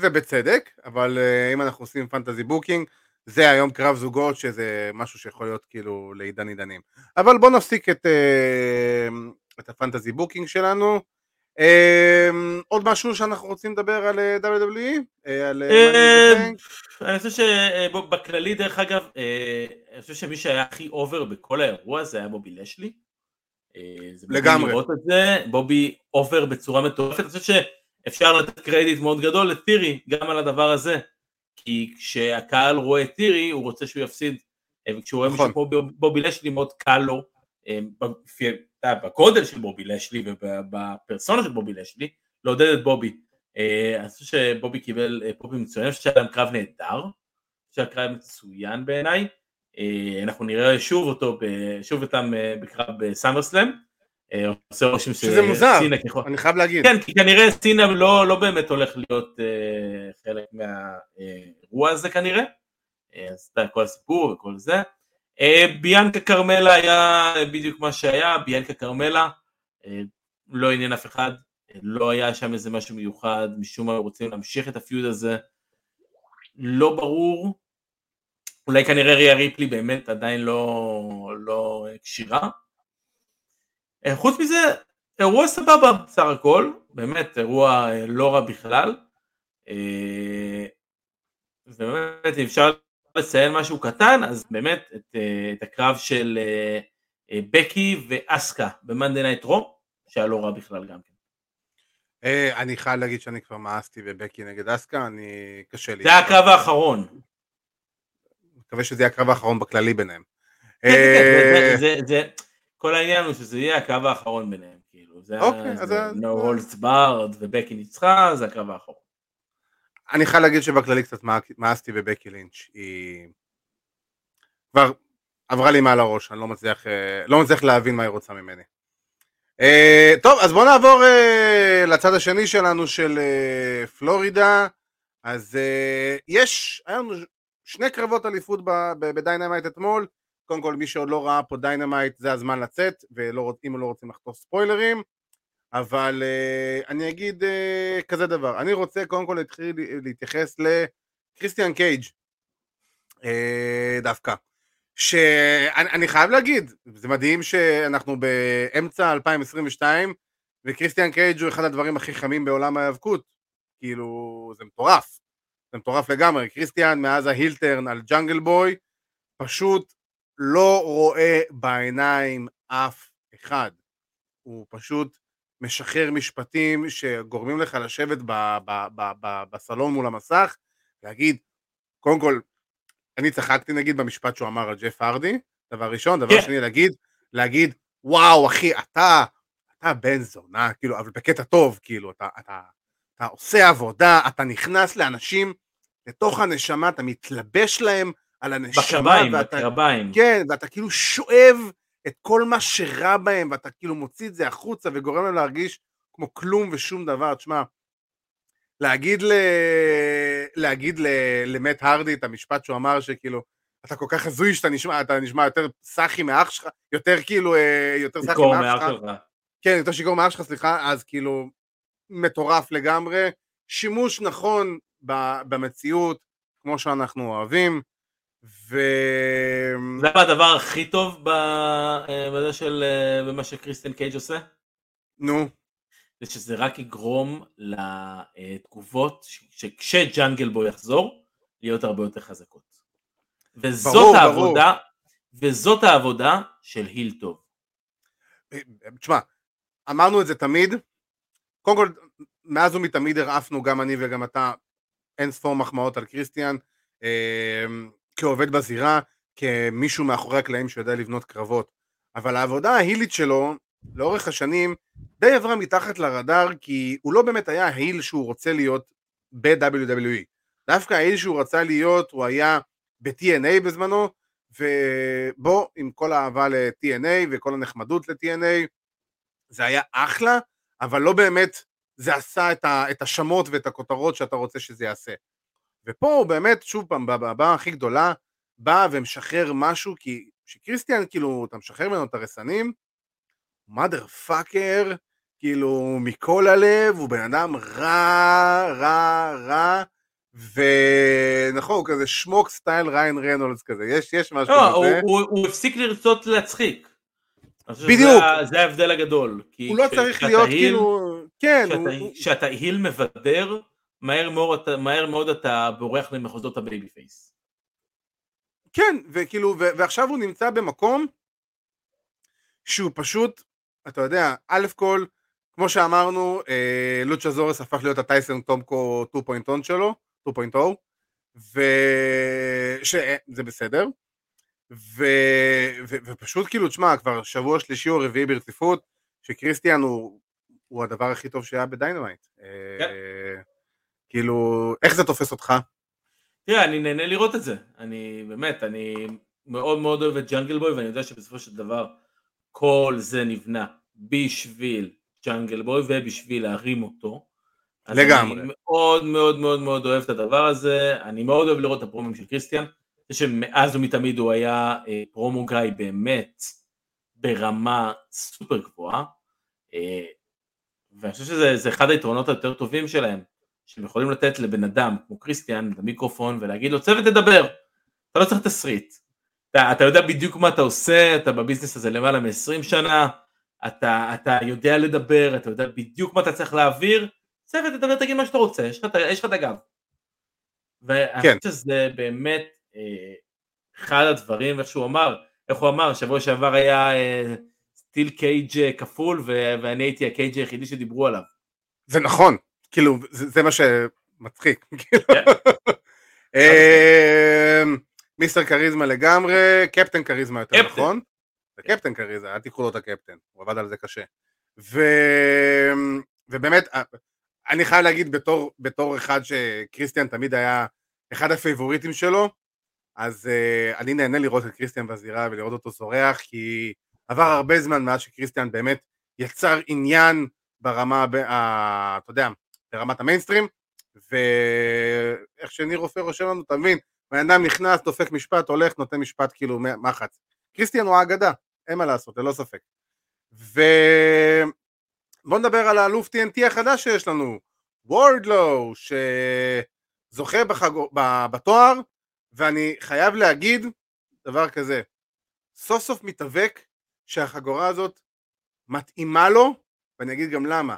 ובצדק, אבל אה, אם אנחנו עושים פנטזי בוקינג, זה היום קרב זוגות שזה משהו שיכול להיות כאילו לעידן עידנים. אבל בואו נפסיק את, אה, את הפנטזי בוקינג שלנו. אה, עוד משהו שאנחנו רוצים לדבר על אה, WWE? אה, על אה, Bank? אני חושב שבכללי, דרך אגב, אני חושב שמי שהיה הכי over בכל האירוע הזה היה בובי לשלי. זה לגמרי. לראות את זה, בובי over בצורה מטורפת, אני חושב שאפשר לתת קרדיט מאוד גדול לטירי גם על הדבר הזה, כי כשהקהל רואה את טירי הוא רוצה שהוא יפסיד, וכשהוא רואה נכון. מישהו כמו בוב- בובי לשלי מאוד קל לו, בגודל של בובי לשלי ובפרסונה של בובי לשלי, לעודד את בובי. אה, אני חושב שבובי קיבל אה, פופי מצוין, אני חושב שהיה להם קרב נהדר, שהיה קרב מצוין בעיניי, אה, אנחנו נראה שוב אותו, שוב אותם בקרב בסאמרסלאם, אה, עושה רושם שזה מוזר. אני חייב להגיד. כן, כי כנראה סינה לא, לא באמת הולך להיות חלק מהאירוע הזה כנראה, אה, אז אתה כל הסיפור וכל זה. אה, ביאנקה כרמלה היה בדיוק מה שהיה, ביאנקה כרמלה אה, לא עניין אף אחד, אה, לא היה שם איזה משהו מיוחד, משום מה רוצים להמשיך את הפיוד הזה, לא ברור, אולי כנראה ריה ריפלי באמת עדיין לא, לא כשירה. אה, חוץ מזה, אירוע סבבה בסך הכל, באמת אירוע לא רע בכלל. ובאמת אפשר לציין משהו קטן, אז באמת את, אה, את הקרב של אה, אה, בקי ואסקה ב-Monday Night Raw, שהיה לא רע בכלל גם כן. אני חייב להגיד שאני כבר מאסתי בבקי נגד אסקה, אני... קשה לי. זה הקרב האחרון. מקווה שזה יהיה הקרב האחרון בכללי ביניהם. כן, כן, זה- כל העניין הוא שזה יהיה הקרב האחרון ביניהם, כאילו, זה אוקיי, זה- no holds barred ובקי ניצחה, זה הקרב האחרון. אני חייב להגיד שבכללי קצת מא- מאסתי בבקי לינץ', היא כבר עברה לי מעל הראש, אני לא מצליח, אה, לא מצליח להבין מה היא רוצה ממני. אה, טוב, אז בואו נעבור אה, לצד השני שלנו של פלורידה, אז יש, היה לנו שני קרבות אליפות ב-Dynamite אתמול, קודם כל מי שעוד לא ראה פה Dynamite זה הזמן לצאת, ואם לא רוצים לחטוף ספוילרים, אבל uh, אני אגיד uh, כזה דבר, אני רוצה קודם כל להתחיל להתייחס לקריסטיאן קייג' uh, דווקא, שאני אני חייב להגיד, זה מדהים שאנחנו באמצע 2022 וקריסטיאן קייג' הוא אחד הדברים הכי חמים בעולם ההיאבקות, כאילו זה מטורף, זה מטורף לגמרי, קריסטיאן מאז ההילטרן על ג'אנגל בוי פשוט לא רואה בעיניים אף אחד, הוא פשוט משחרר משפטים שגורמים לך לשבת ב- ב- ב- ב- בסלון מול המסך, להגיד, קודם כל, אני צחקתי נגיד במשפט שהוא אמר על ג'ף הרדי, דבר ראשון, דבר כן. שני, להגיד, להגיד, וואו אחי, אתה, אתה בן זונה, כאילו, אבל בקטע טוב, כאילו, אתה, אתה, אתה עושה עבודה, אתה נכנס לאנשים לתוך הנשמה, אתה מתלבש להם על הנשמה, בקרביים, ואתה, בקרביים. כן, ואתה כאילו שואב את כל מה שרע בהם, ואתה כאילו מוציא את זה החוצה וגורם להם להרגיש כמו כלום ושום דבר. תשמע, להגיד, ל... להגיד ל... למט הרדי את המשפט שהוא אמר שכאילו, אתה כל כך הזוי שאתה נשמע, אתה נשמע יותר סאחי מאח שלך, יותר כאילו, אה, יותר סאחי מאח שלך. כן, יותר שיכור מאח שלך, סליחה, אז כאילו, מטורף לגמרי. שימוש נכון. במציאות, כמו שאנחנו אוהבים, ו... זה הדבר הכי טוב אה, בזה של, אה, במה שקריסטיאן קייג' עושה, נו, זה שזה רק יגרום לתגובות שכשג'אנגל בו יחזור, להיות הרבה יותר חזקות. וזאת ברור, העבודה, וזאת העבודה של היל טוב. תשמע, אמרנו את זה תמיד, קודם כל, מאז ומתמיד הרעפנו, גם אני וגם אתה, אין ספור מחמאות על קריסטיאן, אה, כעובד בזירה, כמישהו מאחורי הקלעים שיודע לבנות קרבות, אבל העבודה ההילית שלו, לאורך השנים, די עברה מתחת לרדאר, כי הוא לא באמת היה ההיל שהוא רוצה להיות ב-WWE. דווקא ההיל שהוא רצה להיות, הוא היה ב-TNA בזמנו, ובו, עם כל האהבה ל-TNA וכל הנחמדות ל-TNA, זה היה אחלה, אבל לא באמת זה עשה את, את השמות ואת הכותרות שאתה רוצה שזה יעשה. ופה הוא באמת, שוב פעם, בבאה הכי גדולה, בא ומשחרר משהו, כי כשקריסטיאן, כאילו, אתה משחרר ממנו את הרסנים, mother fucker, כאילו, מכל הלב, הוא בן אדם רע, רע, רע, ונכון, הוא כזה שמוק סטייל ריין רנולדס כזה, יש, יש משהו לא, כזה. הוא, הוא, הוא הפסיק לרצות להצחיק. בדיוק. זה, זה ההבדל הגדול. הוא לא צריך להיות כאילו, כן. כשאתה הוא... heel מבדר, מהר מאוד, מהר מאוד אתה בורח למחוזות ה-babyface. כן, וכאילו, ו- ועכשיו הוא נמצא במקום שהוא פשוט, אתה יודע, א' כל, כמו שאמרנו, אה, לוצ'הזאורוס הפך להיות הטייסן טומקו 2.0 שלו, 2.0, ושזה בסדר, ו... ו... ופשוט כאילו, תשמע, כבר שבוע שלישי או רביעי ברציפות, שקריסטיאן הוא, הוא הדבר הכי טוב שהיה ב-Dynamite. כן. אה, כאילו, איך זה תופס אותך? תראה, אני נהנה לראות את זה. אני, באמת, אני מאוד מאוד אוהב את ג'אנגל בוי, ואני יודע שבסופו של דבר כל זה נבנה בשביל ג'אנגל בוי ובשביל להרים אותו. לגמרי. אני מאוד מאוד מאוד מאוד אוהב את הדבר הזה, אני מאוד אוהב לראות את הפרומואים של קריסטיאן. שמאז ומתמיד הוא היה אה, פרומו גיא באמת ברמה סופר גבוהה, אה, ואני חושב שזה אחד היתרונות היותר טובים שלהם, שהם יכולים לתת לבן אדם כמו קריסטיאן את המיקרופון ולהגיד לו צוות תדבר, אתה לא צריך תסריט, אתה, אתה יודע בדיוק מה אתה עושה, אתה בביזנס הזה למעלה מ-20 שנה, אתה, אתה יודע לדבר, אתה יודע בדיוק מה אתה צריך להעביר, צוות תדבר תגיד מה שאתה רוצה, יש לך את הגב. ואני כן. חושב שזה באמת אה, אחד הדברים, איך שהוא אמר, איך הוא אמר, שבוע שעבר היה סטיל אה, קייג' אה, כפול ואני הייתי הקייג' היחידי שדיברו עליו. זה נכון, כאילו זה, מה שמצחיק. (laughs) כאילו. כן. מיסטר כריזמה לגמרי, קפטן כריזמה יותר. נכון? זה קפטן כריזמה, אל תיקחו לו את הקפטן, הוא עבד על זה קשה. ו... ובאמת, אני חייב להגיד בתור, בתור אחד שקריסטיאן תמיד היה אחד הפייבוריטים שלו, אז uh, אני נהנה לראות את קריסטיאן בזירה ולראות אותו זורח, כי עבר הרבה זמן מאז שקריסטיאן באמת יצר עניין ברמה, ב, uh, אתה יודע, ברמת המיינסטרים, ואיך שניר רופא רושם לנו, אתה מבין, בן אדם נכנס, דופק משפט, הולך, נותן משפט כאילו מחץ. קריסטיאן הוא האגדה, אין מה לעשות, ללא ספק. ובואו נדבר על האלוף TNT החדש שיש לנו, וורדלו, שזוכה בחגו... בתואר, ואני חייב להגיד דבר כזה, סוף סוף מתאבק שהחגורה הזאת מתאימה לו, ואני אגיד גם למה.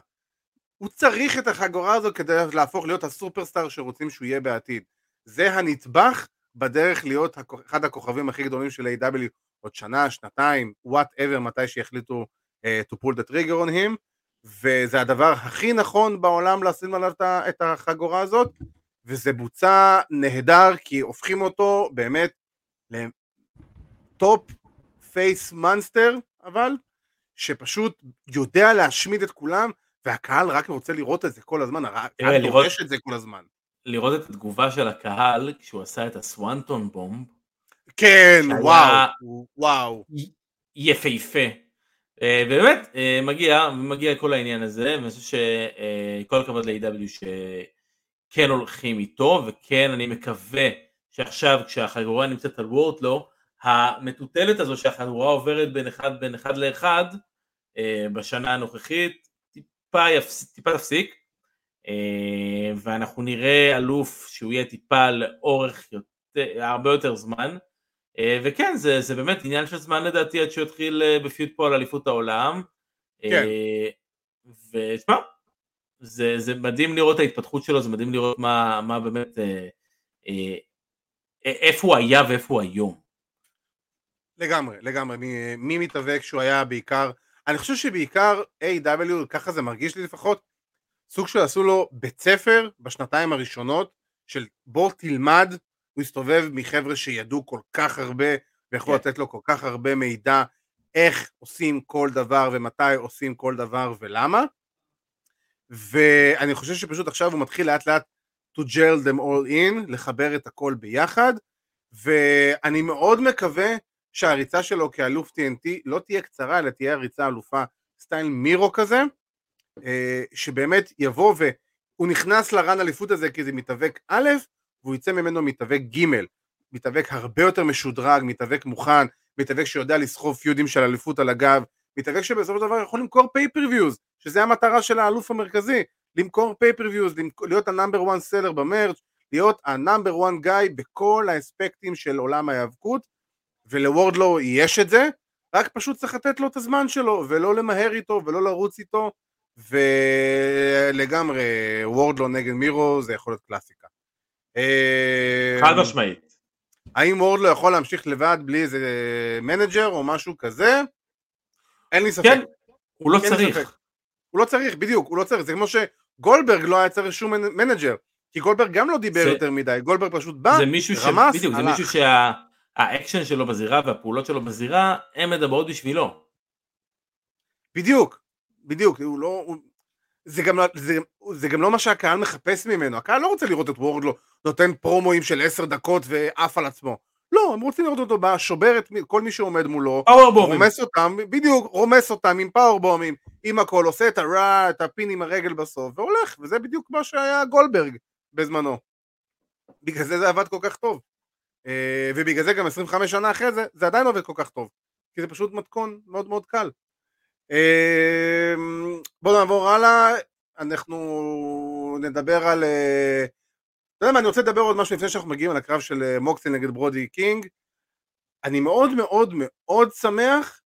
הוא צריך את החגורה הזאת כדי להפוך להיות הסופרסטאר שרוצים שהוא יהיה בעתיד. זה הנטבח בדרך להיות אחד הכוכבים הכי גדולים של A.W. עוד שנה, שנתיים, whatever, מתי שיחליטו uh, to pull the trigger on him, וזה הדבר הכי נכון בעולם לשים עליו את החגורה הזאת, וזה בוצע נהדר כי הופכים אותו באמת לטופ פייס מונסטר אבל שפשוט יודע להשמיד את כולם והקהל רק רוצה לראות את זה כל הזמן, הקהל דורש את זה כל הזמן. לראות את התגובה של הקהל כשהוא עשה את הסוואנטון בומב. כן, וואו, וואו. יפהפה. אה, ובאמת, אה, מגיע, מגיע כל העניין הזה, ואני חושב שכל הכבוד ל-AW כן הולכים איתו, וכן אני מקווה שעכשיו כשהחגורה נמצאת על וורטלו, המטוטלת הזו שהחגורה עוברת בין אחד, בין אחד לאחד אה, בשנה הנוכחית טיפה, יפס, טיפה תפסיק אה, ואנחנו נראה אלוף שהוא יהיה טיפה לאורך יותר, הרבה יותר זמן אה, וכן זה, זה באמת עניין של זמן לדעתי עד שהוא יתחיל אה, בפיוט פה על אליפות העולם כן. ותשמע זה, זה מדהים לראות ההתפתחות שלו, זה מדהים לראות מה, מה באמת, אה, אה, איפה הוא היה ואיפה הוא היום. לגמרי, לגמרי, מי מתאבק שהוא היה בעיקר, אני חושב שבעיקר A.W, ככה זה מרגיש לי לפחות, סוג של עשו לו בית ספר בשנתיים הראשונות של בוא תלמד, הוא הסתובב מחבר'ה שידעו כל כך הרבה ויכול כן. לתת לו כל כך הרבה מידע איך עושים כל דבר ומתי עושים כל דבר ולמה ואני חושב שפשוט עכשיו הוא מתחיל לאט לאט to gel them all in, לחבר את הכל ביחד, ואני מאוד מקווה שהריצה שלו כאלוף TNT לא תהיה קצרה, אלא תהיה הריצה אלופה style מירו כזה, אה, שבאמת יבוא והוא נכנס ל-run אליפות הזה כי זה מתאבק א', והוא יצא ממנו מתאבק ג', מתאבק הרבה יותר משודרג, מתאבק מוכן, מתאבק שיודע לסחוב פיודים של אליפות על הגב, מתאבק שבסופו של דבר יכול למכור pay-per-views, שזה המטרה של האלוף המרכזי, למכור pay-per-views, להיות ה-number 1 seller ב-merch, להיות ה-number 1 guy בכל האספקטים של עולם ההיאבקות, ולוורדלו יש את זה, רק פשוט צריך לתת לו את הזמן שלו, ולא למהר איתו, ולא לרוץ איתו, ולגמרי וורדלו נגד מירו זה יכול להיות קלאסיקה. חד משמעית. האם וורדלו יכול להמשיך לבד בלי איזה manager או משהו כזה? אין לי ספק. כן, הוא לא צריך. הוא לא צריך, בדיוק, הוא לא צריך. זה כמו שגולדברג לא היה צריך שום manager. כי גולדברג גם לא דיבר זה, יותר מדי, גולדברג פשוט בא, זה מישהו רמס, ש... בדיוק, הלך. זה מישהו שה-action שה... שלו בזירה והפעולות שלו בזירה, הן מדברות בשבילו. בדיוק, בדיוק, הוא לא... הוא... זה, גם, לא- זה, זה גם לא מה שהקהל מחפש ממנו, הקהל לא רוצה לראות את וורדלו נותן פרומואים של עשר דקות ועף על עצמו. לא, הם רוצים לראות אותו בא, שובר את כל מי שעומד מולו, רומס אותם, בדיוק, רומס אותם עם פאוורבומים, עם הכל, עושה את הרע, את ה pin עם הרגל בסוף, והולך, וזה בדיוק מה שהיה גולדברג בזמנו. בגלל זה זה עבד כל כך טוב. אה, ובגלל זה גם 25 שנה אחרי זה, זה עדיין עובד כל כך טוב. כי זה פשוט מתכון מאוד מאוד קל. אה, בואו נעבור הלאה, אנחנו נדבר על אה, אתה יודע מה, אני רוצה לדבר עוד משהו לפני שאנחנו מגיעים על הקרב של מוקסי נגד ברודי קינג. אני מאוד מאוד מאוד שמח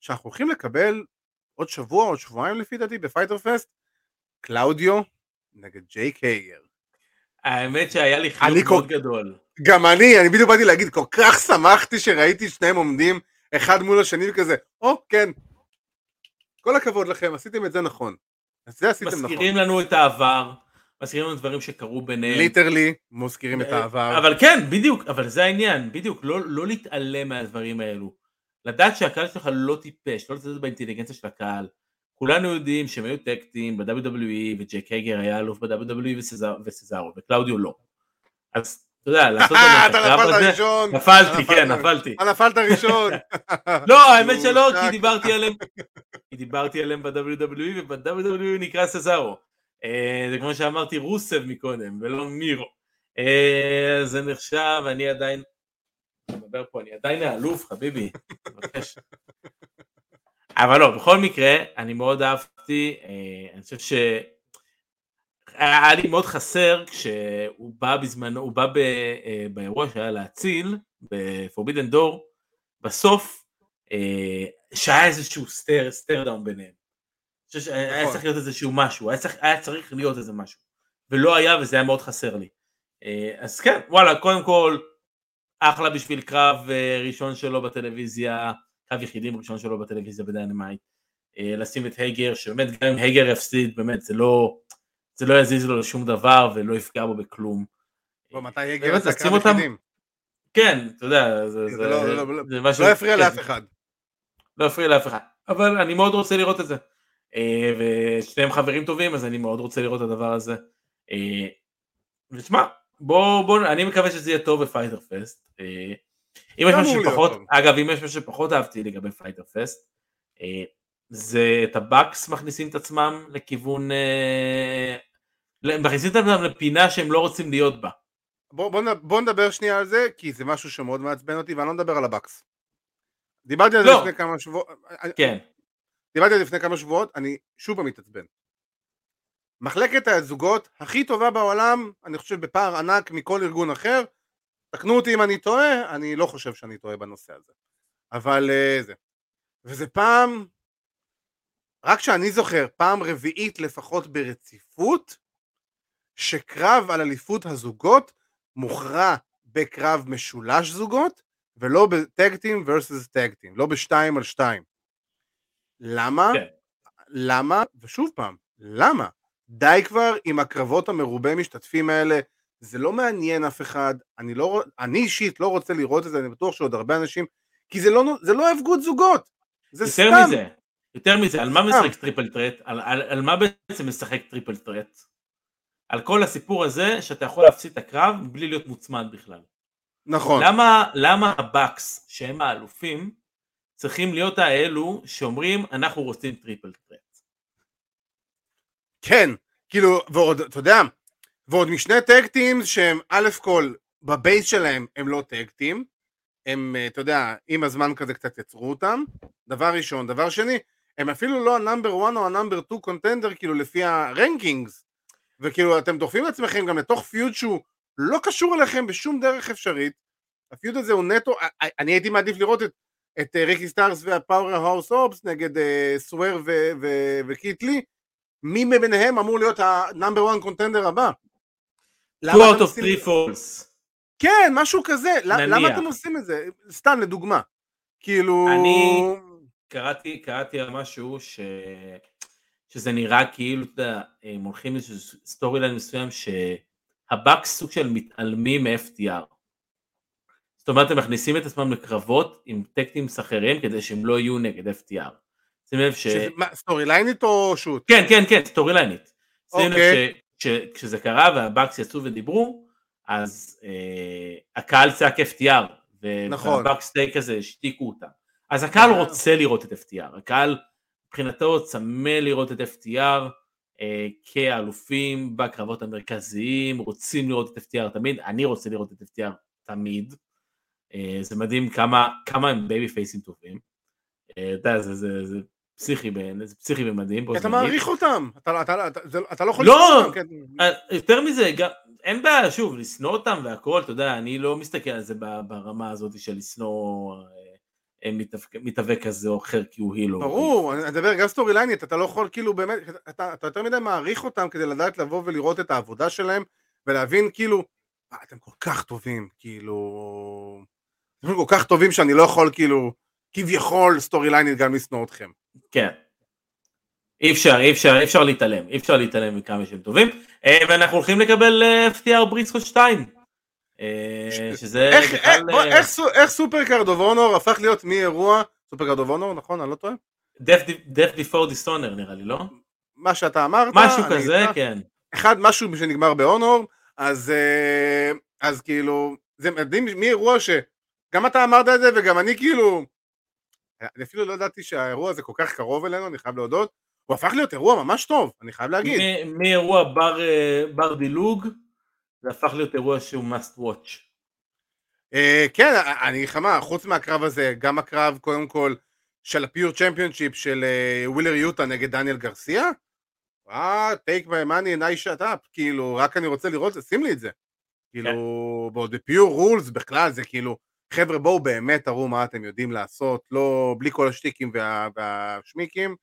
שאנחנו הולכים לקבל עוד שבוע, עוד שבועיים לפי דעתי ב Fyter Fest, קלאודיו נגד ג'ייק הייגר. האמת שהיה לי חיוך מאוד גדול. גם אני, אני בדיוק באתי להגיד, כל כך שמחתי שראיתי שניהם עומדים אחד מול השני וכזה, או, oh, כן. כל הכבוד לכם, עשיתם את זה נכון. אז זה עשיתם נכון. מזכירים לנו את העבר. מזכירים לנו דברים שקרו ביניהם. literally, מזכירים את אה, העבר. אבל כן, בדיוק, אבל זה העניין, בדיוק, לא, לא להתעלם מהדברים האלו. לדעת שהקהל שלך לא טיפש, לא לצאת באינטליגנציה של הקהל. כולנו יודעים שהם היו טקטים ב-WWE וג'ק הגר היה אלוף ב-WWE וסזארו, וקלאודיו לא. אז אתה יודע, לעשות את (laughs) זה, אתה נפלת ראשון. נפלתי, כן, נפלתי. נפלת ראשון. לא, האמת שלא, (laughs) כי דיברתי עליהם, כי דיברתי עליהם ב-WWE וב-WWE נקרא סזארו. אה, זה כמו שאמרתי רוסב מקודם ולא מירו. אה, זה נחשב, אני עדיין, אני מדבר פה, אני עדיין האלוף חביבי, (laughs) מבקש. אבל לא, בכל מקרה, אני מאוד אהבתי, אה, אני חושב ש... היה לי מאוד חסר כשהוא בא בזמנו, הוא בא ב, באירוע שהיה להציל, ב-Forbidden Door, בסוף, שהיה איזשהו stare, stare down ביניהם. חושב שהיה נכון. צריך להיות איזשהו משהו, היה צריך, היה צריך להיות איזה משהו, ולא היה וזה היה מאוד חסר לי. אה, אז כן, וואלה, קודם כל, אחלה בשביל קרב אה, ראשון שלו בטלוויזיה, קרב יחידים ראשון שלו בטלוויזיה ב Dynamite. אה, לשים את הייגר, שבאמת גם אם הייגר יפסיד, באמת זה לא, זה לא יזיז לו לשום דבר ולא יפגע בו בכלום. מתי הייגר יעשה קרב יחידים? כן, אתה יודע, זה, זה, לא, לא, לא, זה משהו... לא יפריע כן. לאף אחד. לא יפריע לאף אחד, אבל אני מאוד רוצה לראות את זה. אה, ושניהם חברים טובים אז אני מאוד רוצה לראות את הדבר הזה. אה, ותשמע, בוא, בוא, אני מקווה שזה יהיה טוב ב Fyter Fest. אה, אם יש משהו שפחות, אגב אם יש משהו שפחות אהבתי לגבי Fyter Fest, זה את ה Bucks מכניסים את עצמם לכיוון, מכניסים את עצמם לפינה שהם לא רוצים להיות בה. בוא, בוא, בוא נדבר שנייה על זה, כי זה משהו שמאוד מעצבן אותי ואני לא מדבר על ה Bucks. דיברתי על זה לא. לפני כמה שבועות. כן. דיברתי על זה לפני כמה שבועות, אני שוב פעם מתעצבן. מחלקת הזוגות הכי טובה בעולם, אני חושב בפער ענק מכל ארגון אחר, תקנו אותי אם אני טועה, אני לא חושב שאני טועה בנושא הזה. אבל uh, זה. וזה פעם, רק שאני זוכר, פעם רביעית לפחות ברציפות, שקרב על אליפות הזוגות מוכרע בקרב משולש זוגות, ולא ב tag team versus tag team, לא בשתיים על שתיים. למה? כן. למה? ושוב פעם, למה? די כבר עם הקרבות המרובי משתתפים האלה, זה לא מעניין אף אחד, אני, לא, אני אישית לא רוצה לראות את זה, אני בטוח שעוד הרבה אנשים, כי זה לא, זה לא האבקות זוגות, זה יותר סתם. יותר מזה, יותר מזה, על מה משחק triple threat? על, על, על מה בעצם משחק triple threat? על כל הסיפור הזה שאתה יכול להפסיד את הקרב בלי להיות מוצמד בכלל. נכון. למה, למה ה Bucks שהם האלופים צריכים להיות האלו שאומרים אנחנו רוצים triple threat. כן, כאילו, ועוד, אתה יודע, ועוד משני tag team שהם א' כל, ב base שלהם הם לא tag team, הם, אה, אתה יודע, עם הזמן כזה קצת יצרו אותם, דבר ראשון. דבר שני, הם אפילו לא ה number 1 או ה number 2 contender, כאילו, לפי ה rankings, וכאילו, אתם דוחפים את עצמכם גם לתוך feud שהוא לא קשור אליכם בשום דרך אפשרית, ה feud הזה הוא נטו, אני הייתי מעדיף לראות את, את אה, ריקי סטארקס וה Powerhouse Hobbs נגד uh, סוורב וקית' לי, מי מביניהם אמור להיות ה number 1 contender הבא? 2 out of 3 falls. כן, משהו כזה, נניח. למה אתם עושים את זה? סתם לדוגמה. כאילו... אני קראתי, קראתי על משהו ש... שזה נראה כאילו, אתה יודע, הם הולכים לאיזשהו storyline מסוים שה Bucks סוג של מתעלמים מ-FTR. זאת אומרת, הם מכניסים את עצמם לקרבות עם tag team אחרים כדי שהם לא יהיו נגד FTR. שים לב ש... סטורי ליינית או shoot? כן, כן, כן, סטורי ליינית. שים לב שכשזה קרה וה Bucks יצאו ודיברו, אז אה, הקהל צעק FTR, נכון. וה Bucks די כזה השתיקו אותם. אז הקהל אה. רוצה לראות את FTR, הקהל מבחינתו צמא לראות את FTR אה, כאלופים בקרבות המרכזיים, רוצים לראות את FTR תמיד, אני רוצה לראות את FTR תמיד. אה, זה מדהים כמה, כמה הם בייבי פייסים טובים. אה, אתה יודע, זה, זה, זה פסיכי, זה פסיכי ומדהים. אתה מעריך אותם, אתה, אתה, אתה, אתה לא יכול לא, אותם. כן. אה, יותר מזה, גם, אין בעיה, שוב, לשנוא אותם והכל, אתה יודע, אני לא מסתכל על זה ברמה הזאת של לשנוא מתאבק כזה או אחר כי הוא heel. ברור, אני מדבר גם סטורי ליינית, אתה לא יכול כאילו באמת, אתה, אתה יותר מדי מעריך אותם כדי לדעת לבוא ולראות את העבודה שלהם ולהבין כאילו, אתם כל כך טובים, כאילו... אתם כל כך טובים שאני לא יכול כאילו, כביכול סטורי ליינית גם לשנוא אתכם. כן. אי אפשר, אי אפשר, אי אפשר להתעלם, אי אפשר להתעלם מכמה שהם טובים. אה, ואנחנו הולכים לקבל אה, FTR בריסקו 2. אה, שזה איך, בכלל... איך, איך, איך Supercard of Honor הפך להיות מאירוע, Supercard of Honor, נכון? אני לא טועה? Death Before Dishonor נראה לי, לא? מה שאתה אמרת. משהו כזה, כן. אחד, משהו שנגמר ב Honor, אז, אז כאילו, זה מדהים מאירוע ש... גם אתה אמרת את זה וגם אני כאילו, אני אפילו לא ידעתי שהאירוע הזה כל כך קרוב אלינו, אני חייב להודות, הוא הפך להיות אירוע ממש טוב, אני חייב להגיד. מאירוע בר, אה, בר דילוג, זה הפך להיות אירוע שהוא must watch. אה, כן, אני אגיד לך מה, חוץ מהקרב הזה, גם הקרב קודם כל של ה Pure Championship של אה, ווילר יוטה נגד דניאל גרסיה, אה, take my money and shut up, כאילו, רק אני רוצה לראות, שים לי את זה. כאילו, כן. בעוד pure rules בכלל זה כאילו, חבר'ה בואו באמת תראו מה אתם יודעים לעשות, לא, בלי כל השטיקים וה, והשמיקים,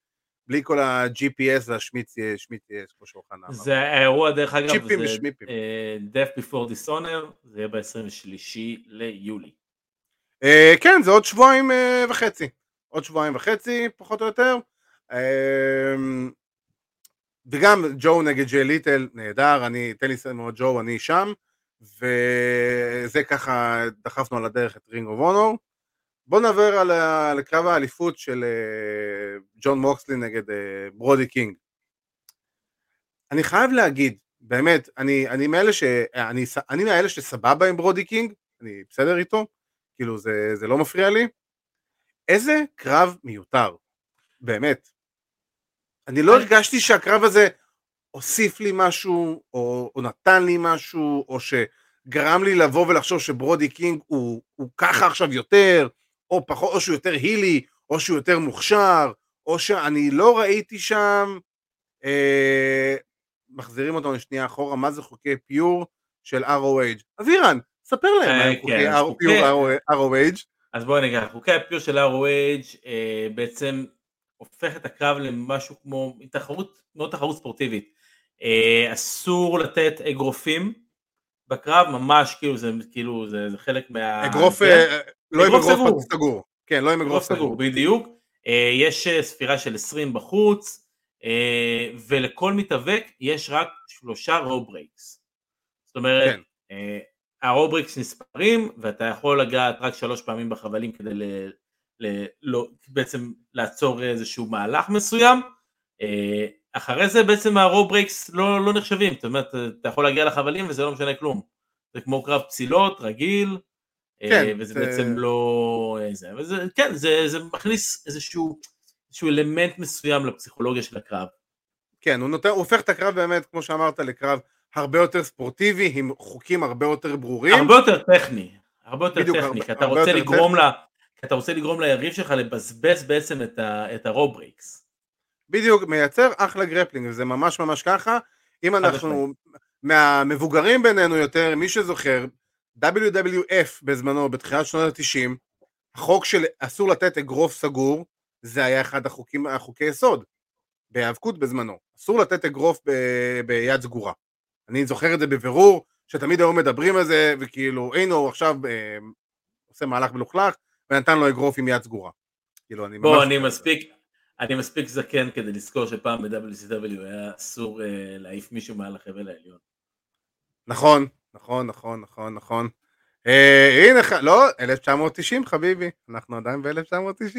בלי כל ה-GPS והשמיץ, שמיץ, כמו שאוחנה אמר. זה האירוע דרך אגב, צ'יפים ושמיפים. Uh, Death Before Dishonor, זה יהיה ב-23 ליולי. Uh, כן, זה עוד שבועיים uh, וחצי. עוד שבועיים וחצי, פחות או יותר. Uh, וגם ג'ו נגד ג'יי ליטל, נהדר, אני, תן לי מאוד ג'ו, אני שם. וזה ככה דחפנו על הדרך את רינג אוף אונור. בואו נעבר על קרב האליפות של אה, ג'ון מוקסלי נגד אה, ברודי קינג. אני חייב להגיד, באמת, אני, אני מאלה ש... אני, אני מאלה שסבבה עם ברודי קינג, אני בסדר איתו, כאילו זה, זה לא מפריע לי. איזה קרב מיותר, באמת. אני לא הרגשתי שהקרב הזה הוסיף לי משהו, או, או נתן לי משהו, או שגרם לי לבוא ולחשוב שברודי קינג הוא, הוא ככה עכשיו יותר, או פחות, או שהוא יותר הילי, או שהוא יותר מוכשר, או שאני לא ראיתי שם, אה, מחזירים אותנו שנייה אחורה, מה זה חוקי פיור של ROH. אבירן, ספר להם מה הם חוקי פיור ROH. אז בואו נגיד, חוקי הפיור של ROH אה, בעצם הופך את הקרב למשהו כמו תחרות, מאוד תחרות ספורטיבית. אה, אסור לתת אגרופים בקרב, ממש כאילו זה כאילו זה, זה חלק מה... אגרוף, אה, לא עם אגרוף סגור. כן, לא עם אגרוף סגור. בדיוק. אה, יש ספירה של 20 בחוץ, ולכל מתאבק יש רק שלושה rope breaks. זאת אומרת, כן. ה rope breaks נספרים, ואתה יכול לגעת רק שלוש פעמים בחבלים כדי ל, ל, לא, בעצם לעצור איזשהו מהלך מסוים. אחרי זה בעצם ה rope breaks לא, לא נחשבים, זאת אומרת, אתה יכול להגיע לחבלים וזה לא משנה כלום. זה כמו קרב פסילות, רגיל, אה, כן, וזה זה... בעצם לא... אה, זה, וזה, כן, זה, זה מכניס איזשהו, איזשהו אלמנט מסוים לפסיכולוגיה של הקרב. כן, הוא, נותן, הוא הופך את הקרב באמת, כמו שאמרת, לקרב הרבה יותר ספורטיבי, עם חוקים הרבה יותר ברורים. הרבה יותר טכני, הרבה יותר בדיוק, טכני, הרבה- כי אתה הרבה רוצה יותר לגרום ל... כי אתה רוצה לגרום ליריב שלך לבזבז בעצם את, ה... את ה rope breaks. בדיוק, מייצר אחלה grappling, וזה ממש ממש ככה. אם אנחנו, מהמבוגרים בינינו יותר, מי שזוכר, WWF בזמנו, בתחילת שנות ה-90, החוק של אסור לתת אגרוף סגור, זה היה אחד החוקים, החוקי יסוד, בהיאבקות בזמנו. אסור לתת אגרוף ב, ביד סגורה. אני זוכר את זה בבירור, שתמיד היו מדברים על זה, וכאילו, הנה הוא עכשיו אה, עושה מהלך מלוכלך, ונתן לו אגרוף עם יד סגורה. כאילו, אני בוא, ממש- אני מספיק, אני מספיק זקן כדי לזכור שפעם ב-WCW היה אסור uh, להעיף מישהו מעל החבל העליון. נכון, נכון, נכון, נכון, נכון. אה, הנה, לא, 1990 חביבי, אנחנו עדיין ב-1990.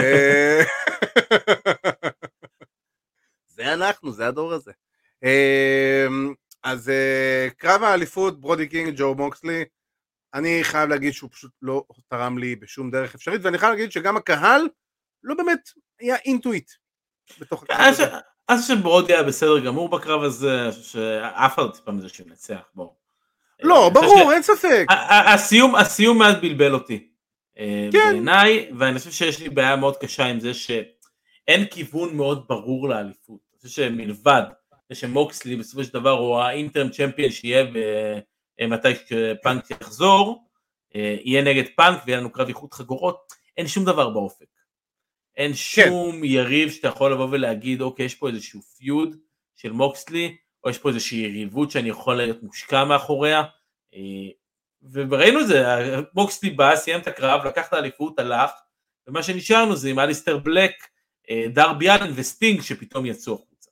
אה, (laughs) זה אנחנו, זה הדור הזה. אה, אז אה, קרב האליפות, ברודי קינג, ג'ו מוקסלי, אני חייב להגיד שהוא פשוט לא תרם לי בשום דרך אפשרית, ואני חייב להגיד שגם הקהל לא באמת היה אינטואיט בתוך הקרב הזה. אז שברוד היה בסדר גמור בקרב הזה, שאף אחד לא ציפה מזה שהוא ינצח, בוא. לא, חושב ברור, אין ספק. הסיום, הסיום מעט בלבל אותי. אה, כן. בעיניי, ואני חושב שיש לי בעיה מאוד קשה עם זה שאין כיוון מאוד ברור לאליפות. אני חושב שמלבד זה שמוקסלי בסופו של דבר הוא האינטרם צ'מפיון שיהיה אה, מתי שפאנק יחזור, אה, יהיה נגד פאנק ויהיה לנו קרב איחוד חגורות, אין שום דבר באופק. אין שום יריב שאתה יכול לבוא ולהגיד אוקיי יש פה איזשהו feud של מוקסלי או יש פה איזושהי יריבות שאני יכול להיות מושקע מאחוריה אה, וראינו את זה, מוקסלי בא, סיים את הקרב, לקח את האליפות, הלך ומה שנשארנו זה עם אליסטר בלק, אה, דרבי אלן וסטינג שפתאום יצאו החוצה.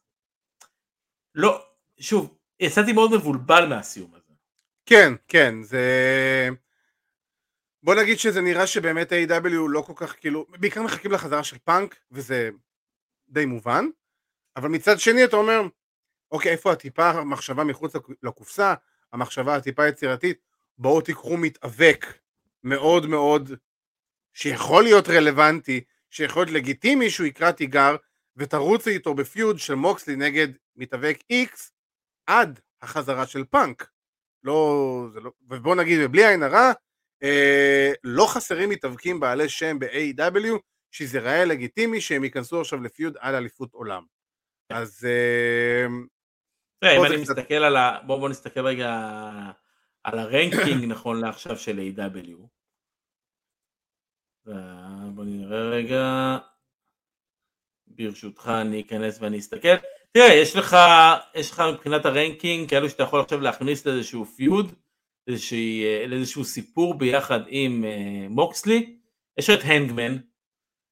לא, שוב, יצאתי מאוד מבולבל מהסיום הזה. כן, כן, זה... בוא נגיד שזה נראה שבאמת A.W. לא כל כך כאילו, בעיקר מחכים לחזרה של פאנק, וזה די מובן, אבל מצד שני אתה אומר, אוקיי, איפה הטיפה המחשבה מחוץ לקו- לקופסה, המחשבה הטיפה יצירתית, בואו תיקחו מתאבק מאוד מאוד, שיכול להיות רלוונטי, שיכול להיות לגיטימי שהוא יקרא תיגר, ותרוצו איתו בפיוד של מוקסלי נגד מתאבק X, עד החזרה של פאנק. לא, זה לא, ובוא נגיד, ובלי עין הרע, אה, לא חסרים מתאבקים בעלי שם ב-AW, שזה ראה לגיטימי שהם ייכנסו עכשיו לפיוד על אליפות עולם. אז אה, תראה, אם אני קצת- מסתכל על ה... בואו בוא נסתכל רגע על הרנקינג (coughs) נכון לעכשיו של A.W. ו- בוא נראה רגע. ברשותך אני אכנס ואני אסתכל. תראה, יש לך, יש לך מבחינת ה ranking כאלו שאתה יכול עכשיו להכניס לאיזשהו feud, לאיזושהי- לאיזשהו סיפור ביחד עם אה, מוקסלי. יש לך את הנגמן,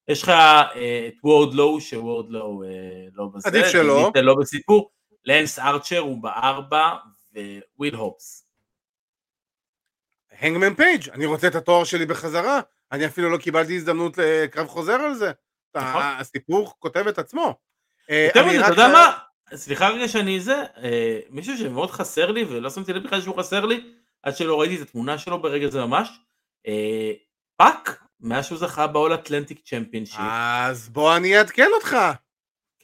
יש לך אה, את וורדלו, שוורדלו אה, לא בזה, עדיף שלא. לא בסיפור, לנס ארצ'ר הוא בארבע, וויל הובס. הנגמן פייג', אני רוצה את התואר שלי בחזרה, אני אפילו לא קיבלתי הזדמנות לקרב חוזר על זה. נכון. הסיפור כותב את עצמו. אה, יותר אני מזה, אתה יודע מה? סליחה רגע שאני זה, אה, מישהו שמאוד חסר לי, ולא שמתי לב בכלל שהוא חסר לי, עד שלא ראיתי את התמונה שלו ברגע זה ממש, אה, פאק, מאז שהוא זכה ב All-Atlantic Championship, אז בוא אני אעדכן אותך.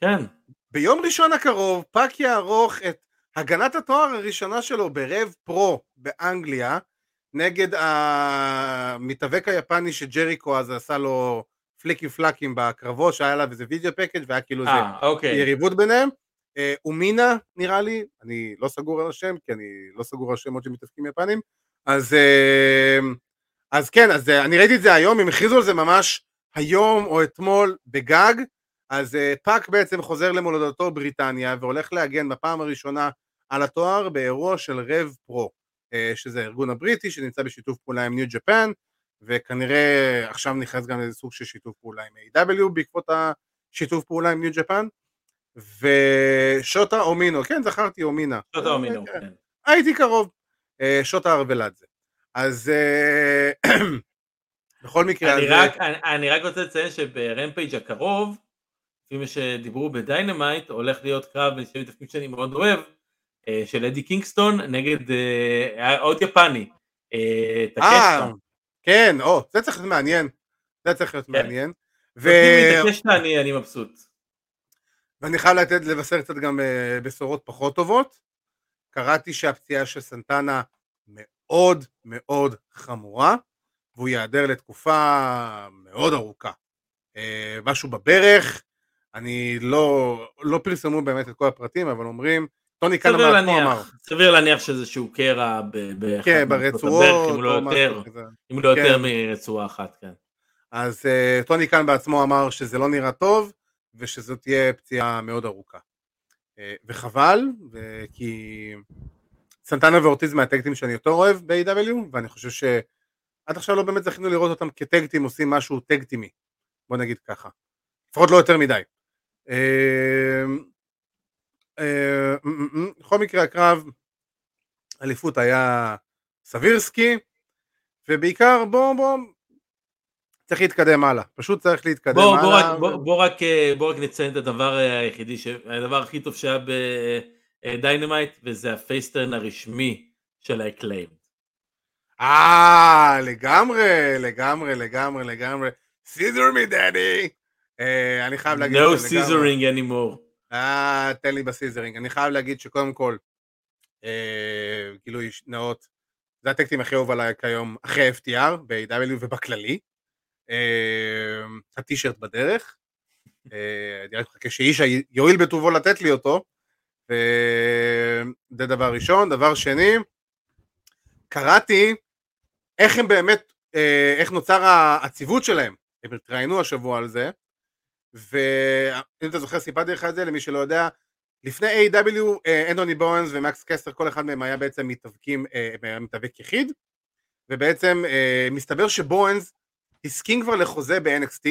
כן, ביום ראשון הקרוב פאק יערוך את הגנת התואר הראשונה שלו ברב פרו באנגליה נגד המתאבק היפני שג'ריקו אז עשה לו פליקים פלאקים בקרבות שהיה עליו איזה וידאו פקאג' והיה כאילו איזה אה, אוקיי, יריבות ביניהם. אה, אומינה נראה לי, אני לא סגור על השם כי אני לא סגור על שמות של מתאבקים יפנים אז אה, אז כן אז אה, אני ראיתי את זה היום הם הכריזו על זה ממש היום או אתמול בגג אז פאק בעצם חוזר למולדתו בריטניה והולך להגן בפעם הראשונה על התואר באירוע של RevPro שזה הארגון הבריטי שנמצא בשיתוף פעולה עם ניו ג'פן וכנראה עכשיו נכנס גם לאיזה סוג של שיתוף פעולה עם AEW בעקבות השיתוף פעולה עם ניו ג'פן ושוטה אומינו, כן זכרתי אומינה, שוטה אומינו, כן, כן. הייתי קרוב, אה, שוטה ארוולדזה, אז אה, (clears throat) בכל מקרה, אני אז, רק, אני, אני רק רוצה לציין שברמפייג' הקרוב, לפי מה שדיברו בדיינמייט, הולך להיות קרב בין שני מתאבקים שאני מאוד אוהב, אה, של אדי קינגסטון נגד אה, עוד יפני, אה, אה, טקשיטה. כן, או, זה צריך להיות מעניין, זה צריך להיות כן. מעניין, ו... אני מבסוט. ואני חייב לתת, לבשר קצת גם אה, בשורות פחות טובות. קראתי שהפציעה של סנטנה מאוד מאוד חמורה, והוא ייעדר לתקופה מאוד ארוכה. אה, משהו בברך, אני לא, לא פרסמו באמת את כל הפרטים, אבל אומרים, טוני קאן בעצמו אמר. סביר להניח שזה איזשהו קרע באחד כן, ברצועות, אם לא יותר, אם לא יותר. מרצועה אחת, כן. אז uh, טוני קאן בעצמו אמר שזה לא נראה טוב, ושזאת תהיה פציעה מאוד ארוכה. Uh, וחבל, כי סנטנה ואורטיז מהטקטים שאני יותר אוהב ב-AW, ואני חושב שעד עכשיו לא באמת זכינו לראות אותם כטקטים עושים משהו טקטימי, בוא נגיד ככה. לפחות לא יותר מדי. בכל מקרה הקרב, אליפות היה סבירסקי, ובעיקר בוא בוא צריך להתקדם הלאה, פשוט צריך להתקדם בוא, הלאה. בוא, רק, בוא, בוא, רק, בוא רק נציין את הדבר היחידי, הדבר הכי טוב שהיה בדיינמייט, וזה ה face turn הרשמי של ה Acclaimed. אה, לגמרי, לגמרי, לגמרי, לגמרי. scissor me daddy. אני חייב להגיד... No scissoring anymore. אה, תן לי ב scissoring. אני חייב להגיד שקודם כל, אה, גילוי נאות, זה ה tag team הכי אהוב עליי כיום, אחרי FTR, ב-AEW ובכללי. אה, הטישרט בדרך. אה, אני רק מחכה שאיש יואיל בטובו לתת לי אותו. זה דבר ראשון. דבר שני, קראתי איך הם באמת, אה, איך נוצר העציבות שלהם. הם התראיינו השבוע על זה. ואם אתה זוכר סיפרתי לך את זה למי שלא יודע לפני A.W. אנטוני בואנס ומקס קסטר כל אחד מהם היה בעצם מתאבקים, מתאבק יחיד ובעצם מסתבר שבואנס הסכים כבר לחוזה ב-NXT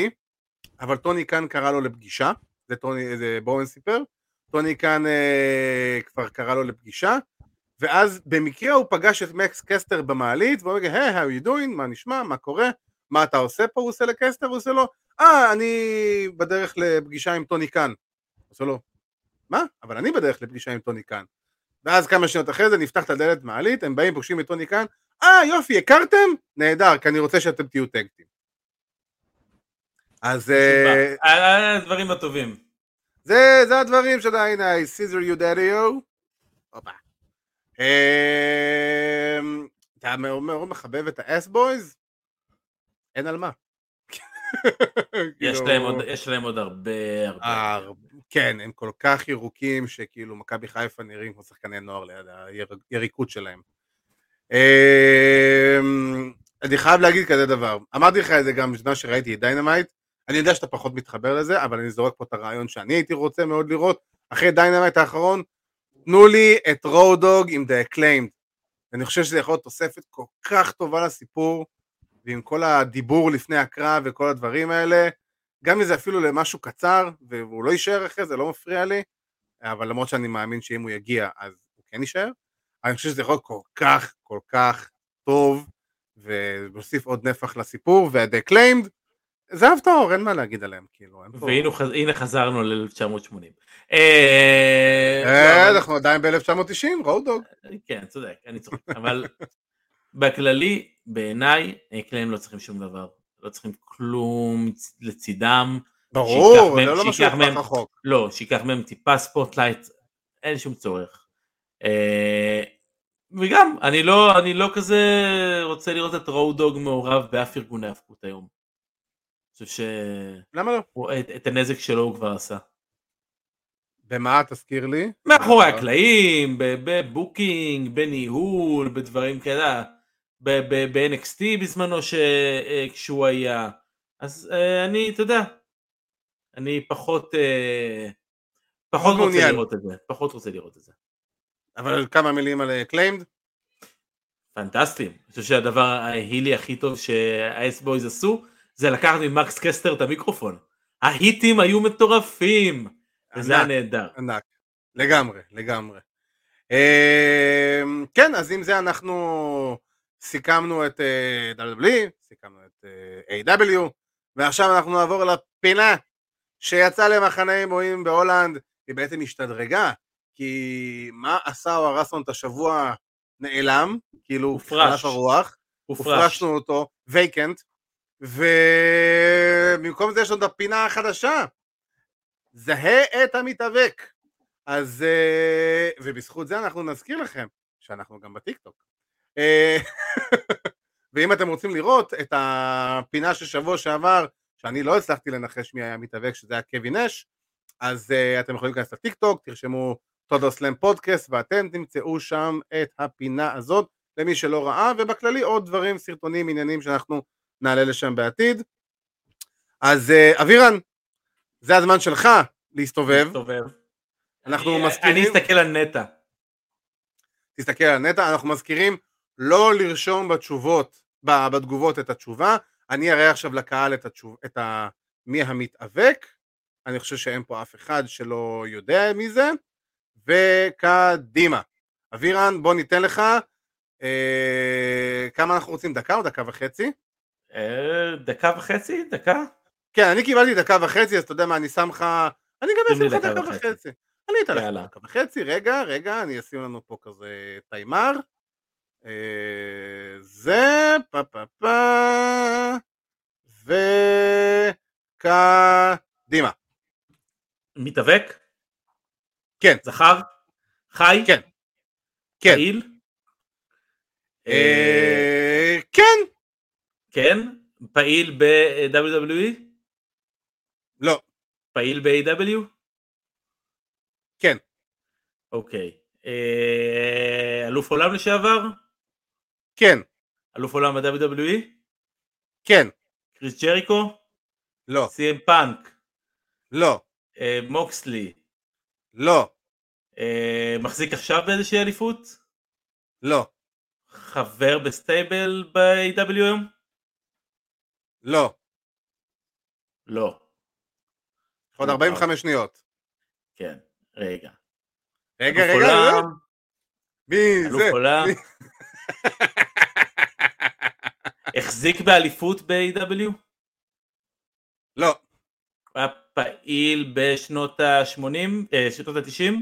אבל טוני קאן קרא לו לפגישה זה, טוני, זה בואנס סיפר טוני קאן אה, כבר קרא לו לפגישה ואז במקרה הוא פגש את מקס קסטר במעלית והוא אומר היי, how you מה נשמע, מה קורה, מה אתה עושה פה, הוא עושה לקסטר, הוא עושה לו אה, אני בדרך לפגישה עם טוני קאן. עושה לו, מה? אבל אני בדרך לפגישה עם טוני קאן. ואז כמה שניות אחרי זה נפתח את הדלת מעלית, הם באים, פוגשים את טוני קאן, אה יופי, הכרתם? נהדר, כי אני רוצה שאתם תהיו טקטים. אז... הדברים הטובים. זה, זה הדברים של הנה, I scissor you daddy הופה. אתה מאוד מחבב את האס בויז? אין על מה. יש, להם עוד, יש להם עוד הרבה, הרבה. כן, הם כל כך ירוקים שכאילו מכבי חיפה נראים כמו שחקני נוער ליד היריקות שלהם. אמ, אני חייב להגיד כזה דבר, אמרתי לך את זה גם בזמן שראיתי את Dynamite, אני יודע שאתה פחות מתחבר לזה, אבל אני זורק פה את הרעיון שאני הייתי רוצה מאוד לראות, אחרי Dynamite האחרון, תנו לי את רוד דוג עם The Acclaimed. אני חושב שזה יכול להיות תוספת כל כך טובה לסיפור, ועם כל הדיבור לפני הקרב וכל הדברים האלה, גם אם זה אפילו למשהו קצר, והוא לא יישאר אחרי זה, לא מפריע לי, אבל למרות שאני מאמין שאם הוא יגיע אז הוא כן יישאר, אני חושב שזה יכול להיות כל כך כל כך טוב, ומוסיף עוד נפח לסיפור, וה-The זה אהב טהור, אין מה להגיד עליהם, כאילו. והנה חזרנו ל-1980. אה, אה, אנחנו עדיין ב-1990, רודוג. כן, צודק, אני צוחק, אבל בכללי, בעיניי, Acclaimed לא צריכים שום דבר. לא צריכים כלום לצידם. ברור, זה לא משהו לטווח רחוק. לא, שייקח מהם טיפה spotlight, אין שום צורך. אה, וגם, אני לא, אני לא כזה רוצה לראות את רוד דוג מעורב באף ארגוני הפקות היום. אני חושב ש... למה לא? את, את הנזק שלו הוא כבר עשה. במה תזכיר לי? מאחורי הקלעים, ב booking, בניהול, בדברים כאלה. ב-NXT בזמנו אה, כשהוא היה, אז אה, אני, אתה יודע, אני פחות, אה, פחות רוצה מעוניין. לראות את זה, פחות רוצה לראות את זה. אבל כמה מילים על Acclaimed? פנטסטי, אני חושב שהדבר ה heel י הכי טוב שה Ass Boys עשו, זה לקחת ממקס קסטר את המיקרופון. ההיטים היו מטורפים, וזה היה נהדר. ענק, לגמרי, לגמרי. כן, אז עם זה אנחנו סיכמנו את WWE, סיכמנו את A.W, ועכשיו אנחנו נעבור לפינה שיצא למחנה אימונים בהולנד, היא בעצם השתדרגה, כי מה עשה או הרסון את השבוע? נעלם, כאילו הופרש, הרוח, הופרשנו אותו, וייקנט, ובמקום זה יש לנו את הפינה החדשה, זהה את המתאבק. אז, אה, ובזכות זה אנחנו נזכיר לכם שאנחנו גם בטיקטוק. אה, (laughs) ואם אתם רוצים לראות את הפינה של שבוע שעבר, שאני לא הצלחתי לנחש מי היה מתאבק, שזה היה קווי נש, אז uh, אתם יכולים להיכנס לטיקטוק, תרשמו טודו סלאם פודקאסט, ואתם תמצאו שם את הפינה הזאת, למי שלא ראה, ובכללי עוד דברים, סרטונים, עניינים שאנחנו נעלה לשם בעתיד. אז uh, אבירן, זה הזמן שלך להסתובב. להסתובב. אנחנו אני- מזכירים... אני אסתכל על נטע. תסתכל על נטע, אנחנו מזכירים לא לרשום בתשובות, בתגובות את התשובה, אני אראה עכשיו לקהל את, התשוב, את ה, מי המתאבק, אני חושב שאין פה אף אחד שלא יודע מי זה, וקדימה. אבירן, בוא ניתן לך, אה, כמה אנחנו רוצים, דקה או דקה וחצי? אה, דקה וחצי? דקה? כן, אני קיבלתי דקה וחצי, אז אתה יודע מה, אני שם לך, אני גם אשים לך דקה וחצי. אני אתן לך. דקה וחצי, רגע, רגע, אני אשים לנו פה כזה טיימר. אה, זה, פה פה פה, וקדימה. מתאבק? כן. זכר? חי? כן. כן. פעיל? אה, כן, כן? פעיל ב-WWE? לא, פעיל ב-AW? כן. אוקיי. אה, אלוף עולם לשעבר? כן, אלוף עולם ב-WWE? כן, קריס ג'ריקו? לא, סי.אם פאנק? לא, אה, מוקסלי? לא, אה, מחזיק עכשיו באיזושהי אליפות? לא, חבר ב stable ב-AEW היום? לא. לא. עוד 45 שניות. כן. רגע. רגע, אלוף רגע, עולם, מי אלוף זה? עולם. (laughs) החזיק באליפות ב-AEW? לא, היה פעיל בשנות ה-80, שנות ה-90?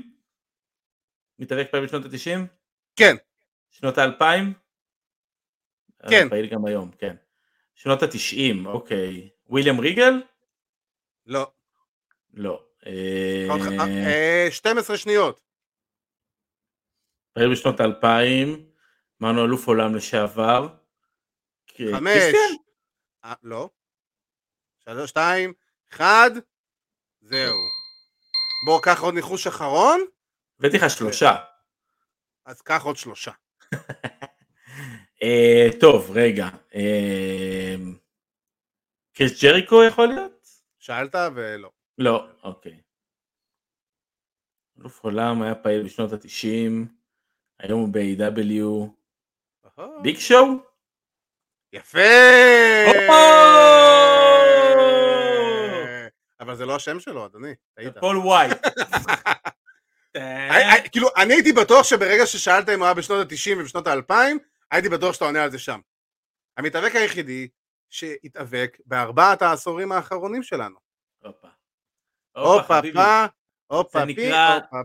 מתאבק פעיל בשנות ה-90? כן, שנות ה-2000? כן. פעיל גם היום, כן. שנות ה-90, אוקיי. וויליאם ריגל? לא. לא. אה, עוד ח- אה, 12 שניות. פעיל בשנות ה-2000, אמרנו אלוף עולם לשעבר. חמש. אה, לא. שלוש, שתיים, אחד, זהו. בוא, קח עוד ניחוש אחרון, הבאתי לך שלושה. אז קח עוד שלושה. (laughs) אה, טוב, רגע. אה, קריס ג'ריקו יכול להיות? שאלת ולא. לא, אוקיי. אלוף עולם היה פעיל בשנות ה-90, היום הוא ב-AEW. Big Show? יפה! אבל זה לא השם שלו, אדוני. פול ווייט. I- (laughs) I- כאילו, אני הייתי בטוח שברגע ששאלת אם הוא היה בשנות ה-90 ובשנות ה-2000, הייתי בטוח שאתה עונה על זה שם. המתאבק היחידי שהתאבק בארבעת העשורים האחרונים שלנו. הופה. הופה הופה הופה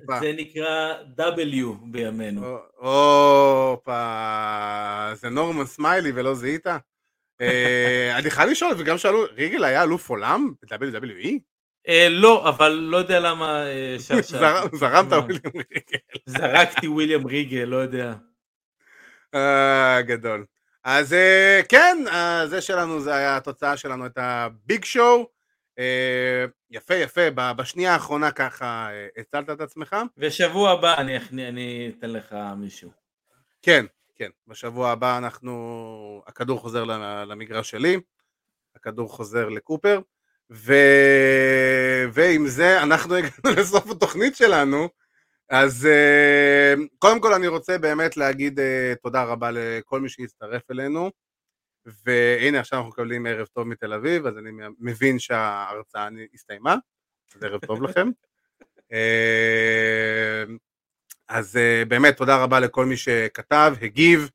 פה. זה נקרא W בימינו. הופה, זה נורמן סמיילי ולא זיהית? אה, (laughs) אני חייב לשאול, וגם שאלו, ריגל היה אלוף עולם ב-WWE? אה, לא, אבל לא יודע למה אה, (laughs) זרמת? וויליאם ריגל. זרקתי וויליאם ריגל, לא יודע. אה, גדול. אז אה, כן, אה, זה שלנו, זה היה התוצאה שלנו, את הביג שואו. יפה, יפה, בשנייה האחרונה ככה הצלת את עצמך. ושבוע הבא אני אני אתן לך מישהו. כן, כן, בשבוע הבא אנחנו, הכדור חוזר למגרש שלי, הכדור חוזר לקופר, ו... ועם זה אנחנו הגענו (laughs) לסוף התוכנית שלנו, אז uh, קודם כל אני רוצה באמת להגיד uh, תודה רבה לכל מי שהצטרף אלינו, והנה עכשיו אנחנו מקבלים ערב טוב מתל אביב, אז אני מבין שההרצאה הסתיימה, אז ערב טוב לכם. Uh, אז באמת תודה רבה לכל מי שכתב, הגיב,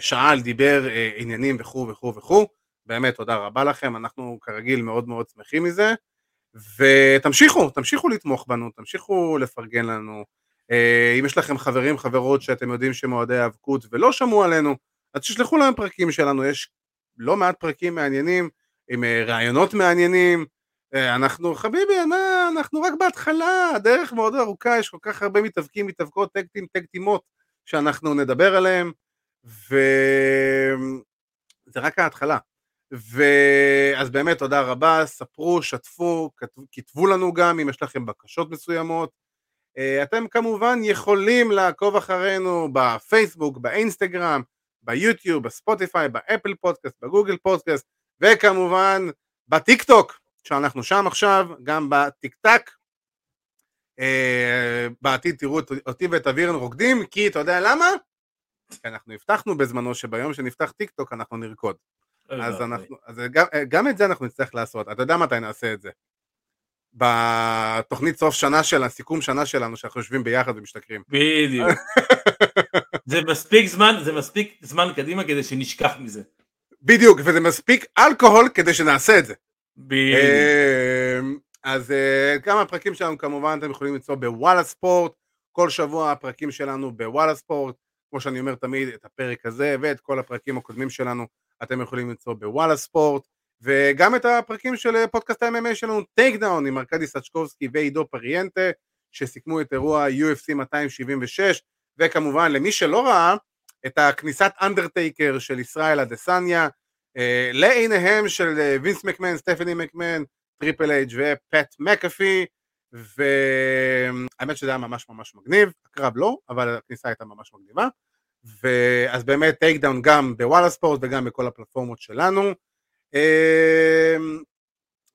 שאל, דיבר, עניינים וכו' וכו' וכו', באמת תודה רבה לכם, אנחנו כרגיל מאוד מאוד שמחים מזה, ותמשיכו, תמשיכו לתמוך בנו, תמשיכו לפרגן לנו, אם יש לכם חברים, חברות שאתם יודעים שהם אוהדי האבקות ולא שמעו עלינו, אז תשלחו להם פרקים שלנו, יש לא מעט פרקים מעניינים, עם uh, רעיונות מעניינים, אה, אנחנו, חביבי, אנחנו רק בהתחלה, הדרך מאוד ארוכה, יש כל כך הרבה מתאבקים, מתאבקות, טקטים, טקטימות, שאנחנו נדבר עליהם, וזה רק ההתחלה. ואז באמת תודה רבה, ספרו, שתפו, כתבו לנו גם אם יש לכם בקשות מסוימות. אה, אתם כמובן יכולים לעקוב אחרינו בפייסבוק, באינסטגרם, ביוטיוב, בספוטיפיי, באפל פודקאסט, בגוגל פודקאסט, וכמובן בטיק טוק, שאנחנו שם עכשיו, גם בטיק טוק. אה, בעתיד תראו אותי ואת אבירן רוקדים, כי אתה יודע למה? כי אנחנו הבטחנו בזמנו שביום שנפתח טיק טוק אנחנו נרקוד. אז, אנחנו, אז גם, גם את זה אנחנו נצטרך לעשות, אתה יודע מתי נעשה את זה. בתוכנית סוף שנה של הסיכום שנה שלנו, שאנחנו יושבים ביחד ומשתכרים. בדיוק. (laughs) זה מספיק זמן, זה מספיק זמן קדימה כדי שנשכח מזה. בדיוק, וזה מספיק אלכוהול כדי שנעשה את זה. בדיוק. אמ, אז אה, גם הפרקים שלנו כמובן אתם יכולים למצוא בוואלה ספורט, כל שבוע הפרקים שלנו בוואלה ספורט, כמו שאני אומר תמיד, את הפרק הזה ואת כל הפרקים הקודמים שלנו אתם יכולים למצוא בוואלה ספורט, וגם את הפרקים של פודקאסט ה-MMA שלנו, Takedown עם ארכדי סצ'קובסקי ועידו פריאנטה, שסיכמו את אירוע UFC 276, וכמובן למי שלא ראה, את הכניסת אנדרטייקר של ישראל אדסניה, אה, לעיניהם של אה, וינס מקמן, סטפני מקמן, טריפל אייג' ופט מקאפי, והאמת שזה היה ממש ממש מגניב, הקרב לא, אבל הכניסה הייתה ממש מגניבה. ואז באמת Takedown גם בוואלה ספורט וגם בכל הפלטפורמות שלנו. אמ,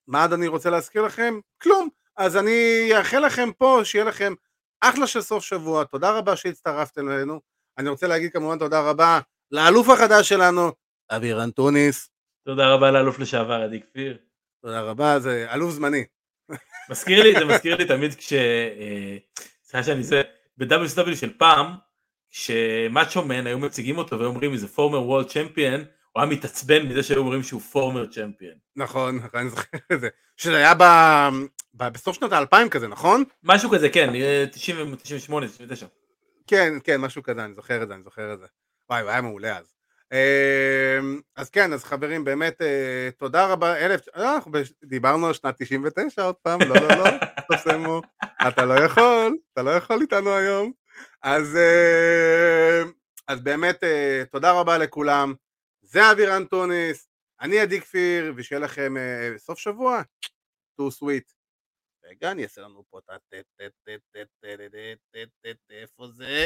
מה עוד אני רוצה להזכיר לכם? כלום. אז אני אאחל לכם פה שיהיה לכם אחלה של סוף שבוע, תודה רבה שהצטרפתם אלינו. אני רוצה להגיד כמובן תודה רבה לאלוף החדש שלנו, אבירן טוניס. תודה רבה לאלוף לשעבר עדי כפיר. תודה רבה, זה אלוף זמני. מזכיר לי, זה מזכיר לי תמיד כש... אה, סליחה שאני זה, ב-WSW של פעם, כשמאצ'ו מן היו מציגים אותו ואומרים איזה פורמר וולד צ'מפיון, הוא היה מתעצבן מזה שהיו אומרים שהוא פורמר צ'מפיון. נכון, אני זוכר את זה. שזה היה ב... ב... בסוף שנות האלפיים כזה, נכון? משהו כזה, כן, 90, 98, 99. כן, כן, משהו כזה, אני זוכר את זה, אני זוכר את זה. וואי, הוא היה מעולה אז. אמ, אז כן, אז חברים, באמת אה, תודה רבה, אלף, אה, אנחנו דיברנו על שנת 99 עוד פעם, לא, לא, לא, (laughs) תסמו, אתה לא יכול, אתה לא יכול איתנו היום. אז, אה, אז באמת אה, תודה רבה לכולם, זה אבירן טוניס, אני עדי כפיר, ושיהיה לכם אה, סוף שבוע, טו סוויט. רגע, אני אעשה לנו פה את ה... איפה זה?